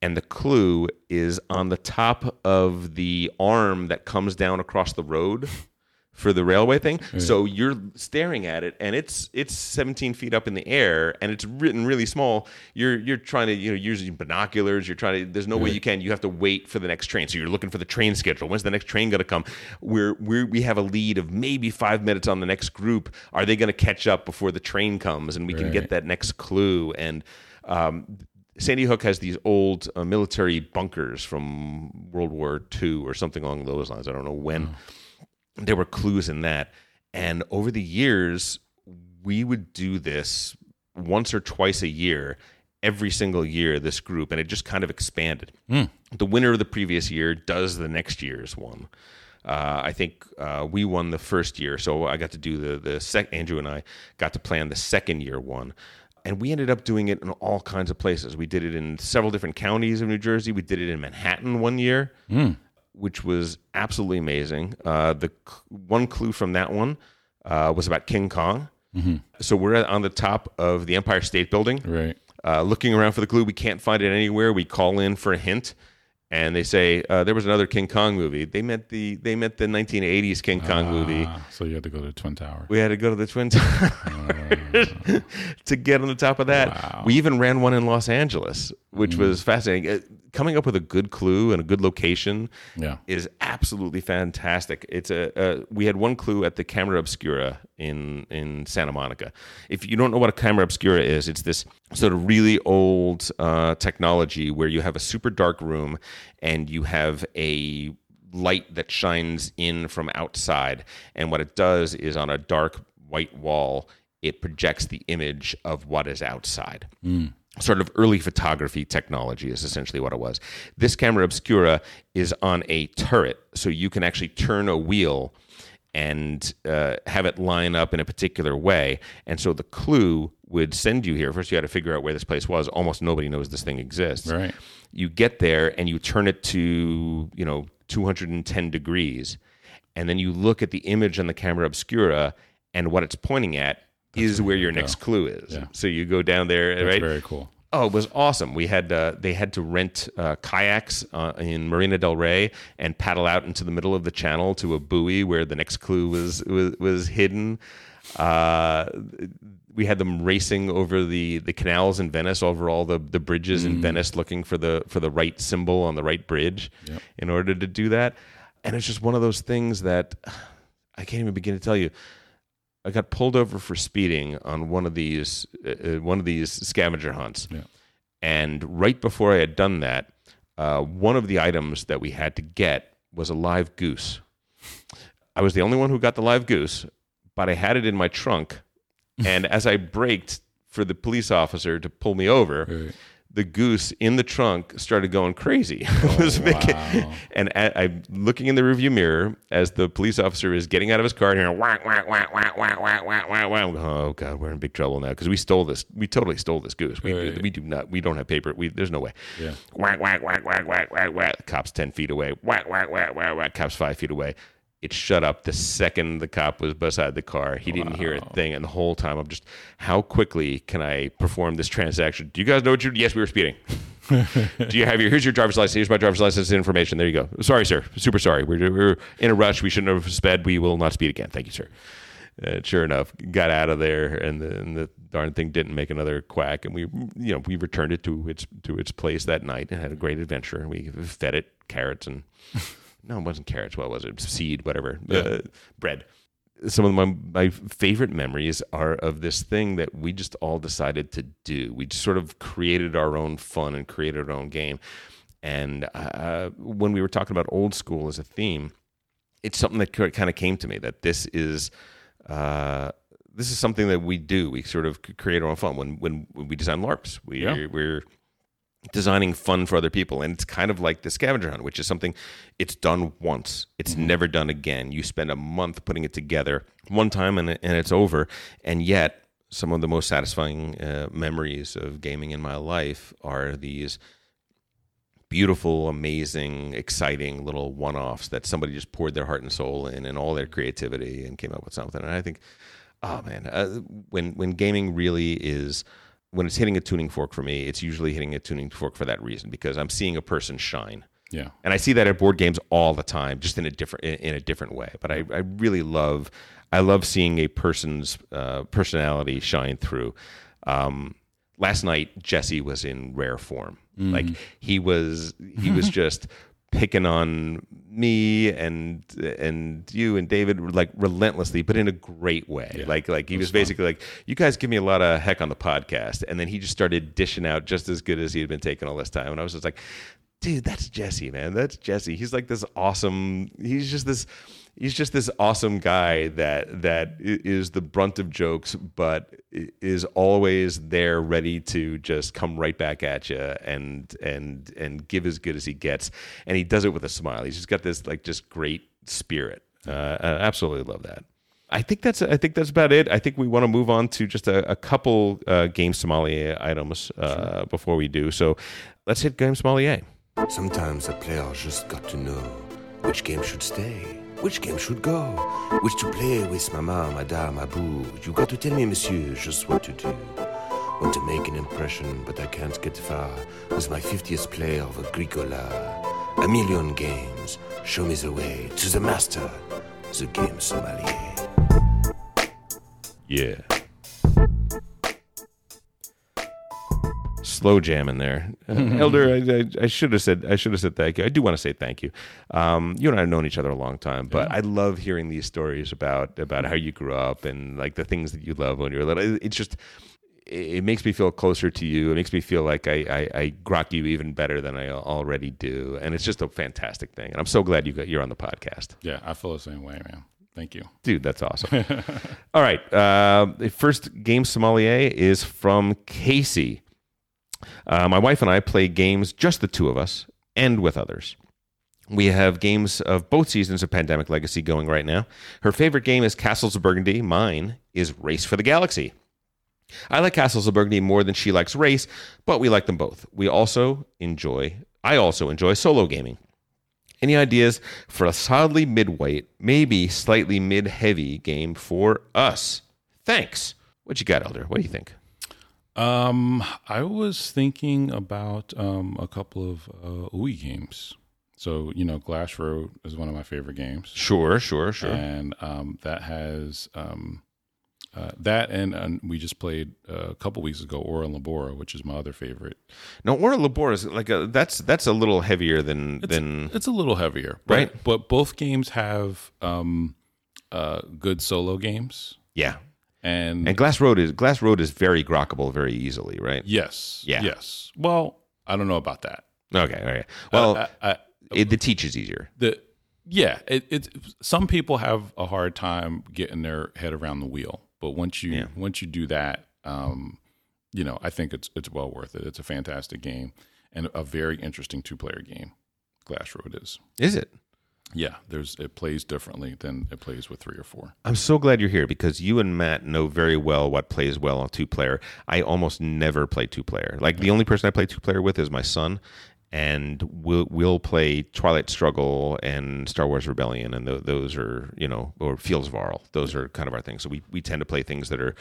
and the clue is on the top of the arm that comes down across the road for the railway thing. So you're staring at it, and it's it's 17 feet up in the air, and it's written really small. You're you're trying to you know using binoculars. You're trying to. There's no way you can. You have to wait for the next train. So you're looking for the train schedule. When's the next train going to come? We're we we have a lead of maybe five minutes on the next group. Are they going to catch up before the train comes, and we can get that next clue and. Um, Sandy Hook has these old uh, military bunkers from World War II or something along those lines. I don't know when. There were clues in that. And over the years, we would do this once or twice a year, every single year, this group, and it just kind of expanded. The winner of the previous year does the next year's one. Uh, I think uh, we won the first year, so I got to do the the sec. Andrew and I got to plan the second year one, and we ended up doing it in all kinds of places. We did it in several different counties of New Jersey. We did it in Manhattan one year, which was absolutely amazing. Uh, the one clue from that one uh, was about King Kong. So we're on the top of the Empire State Building, right. uh, looking around for the clue. We can't find it anywhere. We call in for a hint, and they say uh, there was another King Kong movie. They meant the they meant the 1980s King Kong movie. Ah, so you had to go to the Twin Tower. We had to go to the Twin Towers to get on the top of that. Wow. We even ran one in Los Angeles, which was fascinating. Uh, coming up with a good clue and a good location Yeah. is absolutely fantastic. It's a uh, we had one clue at the Camera Obscura in in Santa Monica. If you don't know what a Camera Obscura is, it's this sort of really old uh, technology where you have a super dark room and you have a light that shines in from outside, and what it does is on a dark white wall it projects the image of what is outside. Sort of early photography technology is essentially what it was. This camera obscura is on a turret, so you can actually turn a wheel and uh, have it line up in a particular way. And so the clue would send you here. First, you had to figure out where this place was. Almost nobody knows this thing exists. Right. You get there and you turn it to, you know, 210 degrees. And then you look at the image on the camera obscura, and what it's pointing at is where your next clue is. Yeah. So you go down there, That's right? very cool. Oh, it was awesome. We had uh, they had to rent uh, kayaks uh, in Marina del Rey and paddle out into the middle of the channel to a buoy where the next clue was was, was hidden. Uh, we had them racing over the, the canals in Venice, over all the, the bridges in Venice, looking for the for the right symbol on the right bridge in order to do that. And it's just one of those things that I can't even begin to tell you. I got pulled over for speeding on one of these uh, uh, one of these scavenger hunts, Yeah. and right before I had done that, uh, one of the items that we had to get was a live goose. I was the only one who got the live goose, but I had it in my trunk, and as I braked for the police officer to pull me over. Right. The goose in the trunk started going crazy. It was making- wow. and a- I'm looking in the rearview mirror as the police officer is getting out of his car and hearing whack, whack, whack, whack, whack, whack, whack, whack, whack. Oh God, we're in big trouble now because we stole this. We totally stole this goose. We, Right. we do not. We don't have paper. We there's no way. Yeah. Whack, whack, whack, whack, whack, whack, whack. Cops ten feet away. Whack, whack, whack, whack, whack. Cops five feet away. It shut up the second the cop was beside the car. He didn't hear a thing, and the whole time I'm just, how quickly can I perform this transaction? Do you guys know what you? Yes, we were speeding. Do you have your? Here's your driver's license. Here's my driver's license information. There you go. Sorry, sir. Super sorry. We're, we're in a rush. We shouldn't have sped. We will not speed again. Thank you, sir. Uh, sure enough, got out of there, and the, and the darn thing didn't make another quack. And we, you know, we returned it to its to its place that night and had a great adventure. And we fed it carrots and no, it wasn't carrots. What was it? Seed, whatever. Uh, bread some of my my favorite memories are of this thing that we just all decided to do. We just sort of created our own fun and created our own game. And uh, when we were talking about old school as a theme, it's something that kind of came to me that this is uh, this is something that we do. We sort of create our own fun. When when, when we design LARPs, we Yeah. we're designing fun for other people and it's kind of like the scavenger hunt which is something it's done once. It's never done again. You spend a month putting it together one time and, and it's over. And yet some of the most satisfying uh, memories of gaming in my life are these beautiful amazing exciting little one-offs that somebody just poured their heart and soul in and all their creativity and came up with something. And i think oh man uh, when when gaming really is when it's hitting a tuning fork for me it's usually hitting a tuning fork for that reason because i'm seeing a person shine Yeah. and I see that at board games all the time, just in a different in, a different way. But I, I really love I love seeing a person's uh, personality shine through. Um, last night, Jesse was in rare form. Like he was he was just picking on me and and you and David like relentlessly, but in a great way. Like like he was, basically like, "You guys give me a lot of heck on the podcast," and then he just started dishing out just as good as he had been taking all this time. And I was just like, dude, that's Jesse, man. That's Jesse. He's like this awesome. He's just this. He's just this awesome guy that that is the brunt of jokes, but is always there, ready to just come right back at you and and and give as good as he gets. And he does it with a smile. He's just got this like just great spirit. Uh, I absolutely love that. I think that's I think that's about it. I think we want to move on to just a, a couple uh, game sommelier items uh, before we do. So let's hit game sommelier. Sometimes a player just got to know which game should stay, which game should go, which to play with mama, madame, abou. You got to tell me, monsieur, just what to do. Want to make an impression, but I can't get far with my 50th play of Agricola. A million games, show me the way to the master, the game sommelier. Yeah. Slow jam in there, Uh, Elder. I, I, I should have said I should have said thank you. I do want to say thank you. Um, you and I have known each other a long time, but I love hearing these stories about about how you grew up and like the things that you love when you were little. It- It's just it it makes me feel closer to you. It makes me feel like I, I, I grok you even better than I already do, and it's just a fantastic thing. And I'm so glad you got you're on the podcast. Yeah. I feel the same way, man. Thank you. Dude, that's awesome. All right. Uh, the first game sommelier is from Casey. Uh, my wife and I play games, just the two of us, and with others. We have games of both seasons of Pandemic Legacy going right now. Her favorite game is Castles of Burgundy. Mine is Race for the Galaxy. I like Castles of Burgundy more than she likes Race, but we like them both. We also enjoy, I also enjoy solo gaming. Any ideas for a solidly mid-weight, maybe slightly mid-heavy game for us? Thanks. What you got, Elder? What do you think? Um, I was thinking about um, a couple of uh, Uwe games. So you know, Glass Road is one of my favorite games, Sure, sure, sure. and um, that has um, uh, that, and, and we just played uh, a couple weeks ago Ora et Labora, which is my other favorite. no, Ora Labora is like a that's that's a little heavier than It's, than it's a little heavier, but, Right. But both games have um, uh, good solo games, yeah. And, And Glass Road is Glass Road is very grokkable very easily, right? yes, Yeah. yes. Well, I don't know about that. Okay, okay. Well, I, I, it, the teach is easier. the yeah it, it's some people have a hard time getting their head around the wheel but once you Yeah. once you do that um you know i think it's it's well worth it it's a fantastic game and a very interesting two player game glass road is Is it? Yeah there's it plays differently than it plays with three or four I'm so glad you're here because you and Matt know very well what plays well on two player. I almost never play two player. Like the only person I play two player with is my son, and we'll we'll play Twilight Struggle and Star Wars Rebellion, and th- those are you know or Fields of Arle. Those are kind of our things. So we we tend to play things that are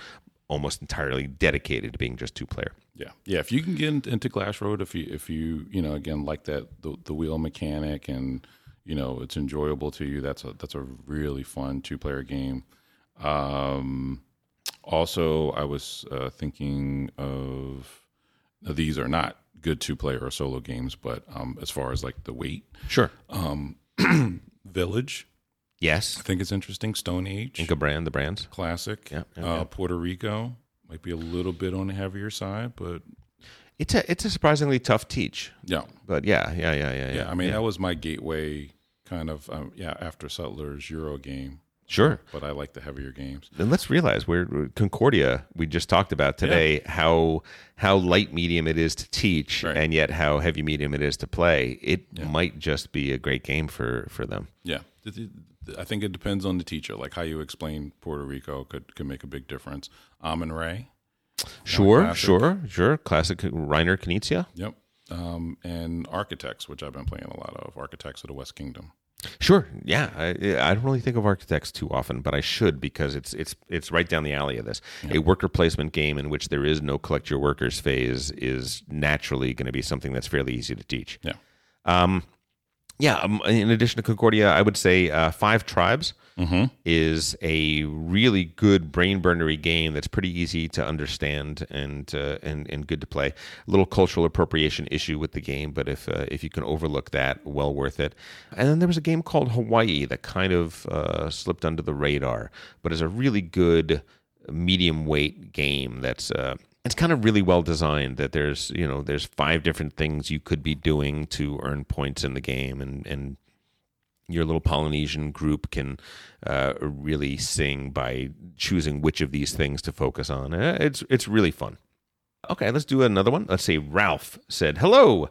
almost entirely dedicated to being just two player. yeah yeah if you can get into glass road if you if you you know again like that the, the wheel mechanic and you know it's enjoyable to you that's a that's a really fun two player game um also i was uh, thinking of these are not good two player or solo games but um as far as like the weight Sure. village Yes. i think it's interesting stone age Inca brand, the brands. classic Yeah, yeah, uh, yeah. puerto rico might be a little bit on the heavier side but It's a it's a surprisingly tough teach, yeah but yeah, yeah, yeah, yeah. Yeah, I mean that was my gateway kind of um, yeah after Settlers Euro game, sure. but I like the heavier games. And let's realize we're Concordia. We just talked about today how how light medium it is to teach, Right. and yet how heavy medium it is to play. It might just be a great game for for them. Yeah, I think it depends on the teacher. Like how you explain Puerto Rico could could make a big difference. Amun-Re, Sure, sure, sure. Classic Reiner Knizia. yep, um, and Architects, which I've been playing a lot of. Architects of the West Kingdom. Sure, yeah. I, I don't really think of architects too often, but I should because it's it's it's right down the alley of this. A worker placement game in which there is no collect your workers phase is naturally going to be something that's fairly easy to teach. Yeah, Um, yeah. Um, in addition to Concordia, I would say uh, Five Tribes is a really good brain burnery game that's pretty easy to understand and uh, and and good to play. A little cultural appropriation issue with the game, but if uh, if you can overlook that, well worth it. And then there was a game called Hawaii that kind of uh, slipped under the radar, but is a really good medium weight game that's uh, it's kind of really well designed that there's you know there's five different things you could be doing to earn points in the game and and your little Polynesian group can uh, really sing by choosing which of these things to focus on. Uh, It's it's really fun. Okay, let's do another one. Let's say Ralph said, "Hello,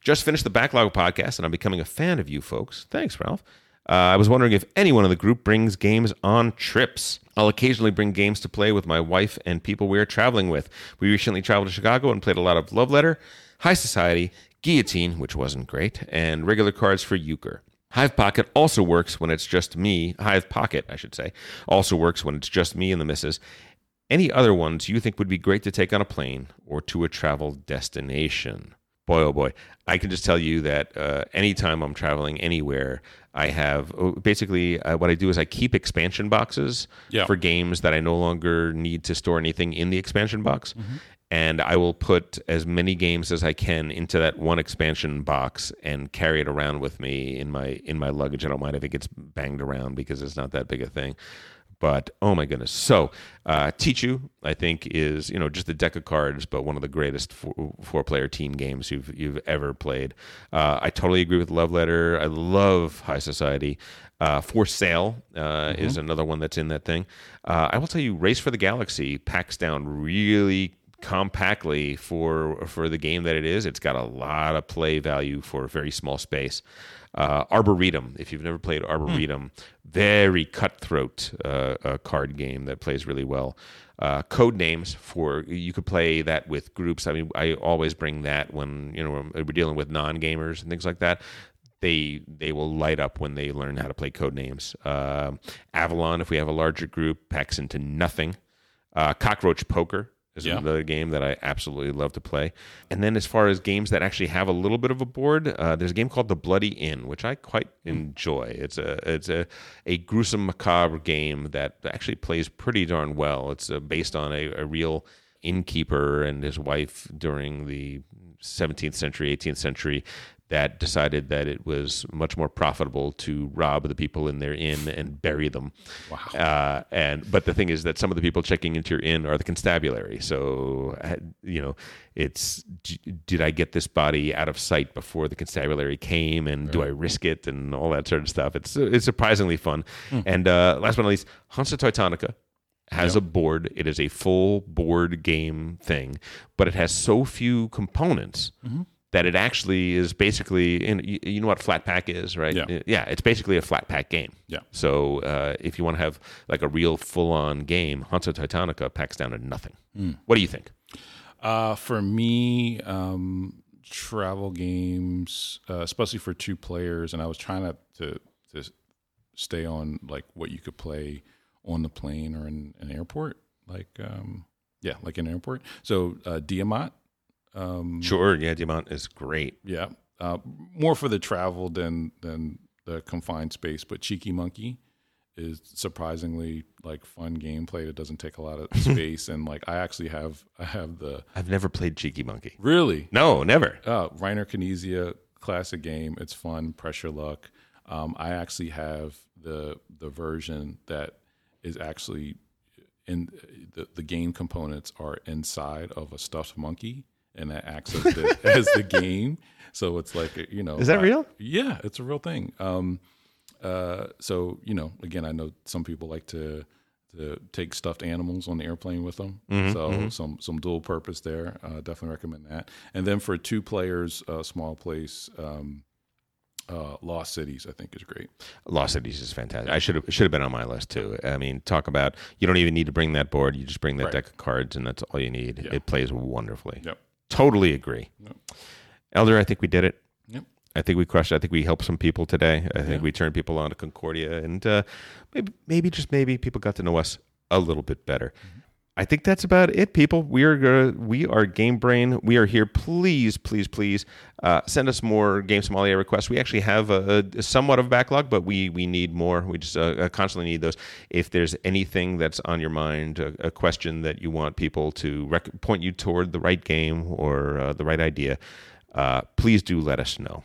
just finished the backlog podcast, and I'm becoming a fan of you folks. Thanks, Ralph. Uh, I was wondering if anyone in the group brings games on trips. I'll occasionally bring games to play with my wife and people we are traveling with. We recently traveled to Chicago and played a lot of Love Letter, High Society, Guillotine, which wasn't great, and regular cards for euchre. Hive Pocket also works when it's just me. Hive Pocket, I should say, also works when it's just me and the missus. Any other ones you think would be great to take on a plane or to a travel destination? Boy, oh boy. I can just tell you that uh, anytime I'm traveling anywhere, I have oh, basically uh, what I do is I keep expansion boxes Yeah. for games that I no longer need to store anything in the expansion box. And I will put as many games as I can into that one expansion box and carry it around with me in my in my luggage. I don't mind if it gets banged around because it's not that big a thing But oh my goodness! So uh, Tichu, I think, is you know just a deck of cards, but one of the greatest four, player team games you've you've ever played. Uh, I totally agree with Love Letter. I love High Society. Uh, for Sale uh, is another one that's in that thing. Uh, I will tell you, Race for the Galaxy packs down really compactly for for the game that it is. It's got a lot of play value for a very small space. Uh, Arboretum, if you've never played Arboretum, very cutthroat uh, card game that plays really well. Uh, Codenames for you could play that with groups. I mean, I always bring that when you know we're dealing with non gamers and things like that. They they will light up when they learn how to play Codenames. Uh, Avalon, if we have a larger group, packs into nothing. Uh, Cockroach Poker is yeah. another game that I absolutely love to play. And then as far as games that actually have a little bit of a board, uh, there's a game called The Bloody Inn, which I quite enjoy. It's a it's a, a gruesome macabre game that actually plays pretty darn well. It's uh, based on a, a real innkeeper and his wife during the 17th century, 18th century that decided that it was much more profitable to rob the people in their inn and bury them. Wow. Uh, and but the thing is that some of the people checking into your inn are the constabulary. So uh, you know, it's did I get this body out of sight before the constabulary came, and right. do I risk it, and all that sort of stuff. It's it's surprisingly fun. Mm. And uh, last but not least, Hansa Teutonica has yep. a board. It is a full board game thing, but it has so few components. Mm-hmm that it actually is basically in, you know what flat pack is right? Yeah. yeah it's basically a flat pack game. Yeah. So uh, if you want to have like a real full-on game Hansa Teutonica packs down to nothing. Mm. what do you think? Uh, for me um, travel games uh, especially for two players and I was trying to, to, to stay on like what you could play on the plane or in an airport like um, yeah like in an airport. So uh, Diamant um, sure, yeah, Diamant is great. Yeah, uh, more for the travel than than the confined space. But Cheeky Monkey is surprisingly like fun gameplay that doesn't take a lot of space and like I actually have I have the I've never played Cheeky Monkey. Really? No, never. Uh, Reiner Knizia classic game. It's fun. Pressure luck. Um, I actually have the the version that is actually in the the game components are inside of a stuffed monkey and that acts as the, as the game. So it's like you know, is that I, real? Yeah, it's a real thing. Um, uh, so you know, again, I know some people like to to take stuffed animals on the airplane with them. Mm-hmm, so mm-hmm. some some dual purpose there. Uh, definitely recommend that. And then for two players, uh, small place. Um, uh, Lost Cities, I think, is great. Lost Cities is fantastic. I should have should have been on my list too. I mean, talk about you don't even need to bring that board. You just bring that right. deck of cards, and that's all you need. Yeah. It plays wonderfully. Yep. Totally agree. Yep. Elder, I think we did it. Yep. I think we crushed. It. I think we helped some people today. I think yeah. we turned people on to Concordia, and uh, maybe, maybe just maybe people got to know us a little bit better. Mm-hmm. I think that's about it, people. We are we are Game Brain. We are here. Please, please, please uh, send us more Game Sommelier requests. We actually have a, a somewhat of a backlog, but we we need more. We just uh, uh, constantly need those. If there's anything that's on your mind, a, a question that you want people to rec- point you toward the right game or uh, the right idea, uh, please do let us know.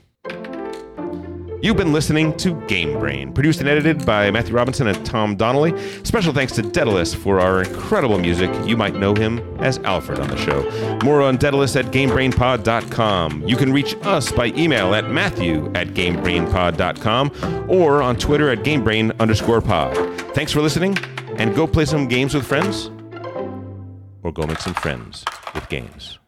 You've been listening to Game Brain, produced and edited by Matthew Robinson and Tom Donnelly. Special thanks to Daedalus for our incredible music. You might know him as Alfred on the show. More on Daedalus at GameBrainPod.com. You can reach us by email at Matthew at GameBrainPod.com or on Twitter at GameBrain underscore pod. Thanks for listening, and go play some games with friends or go make some friends with games.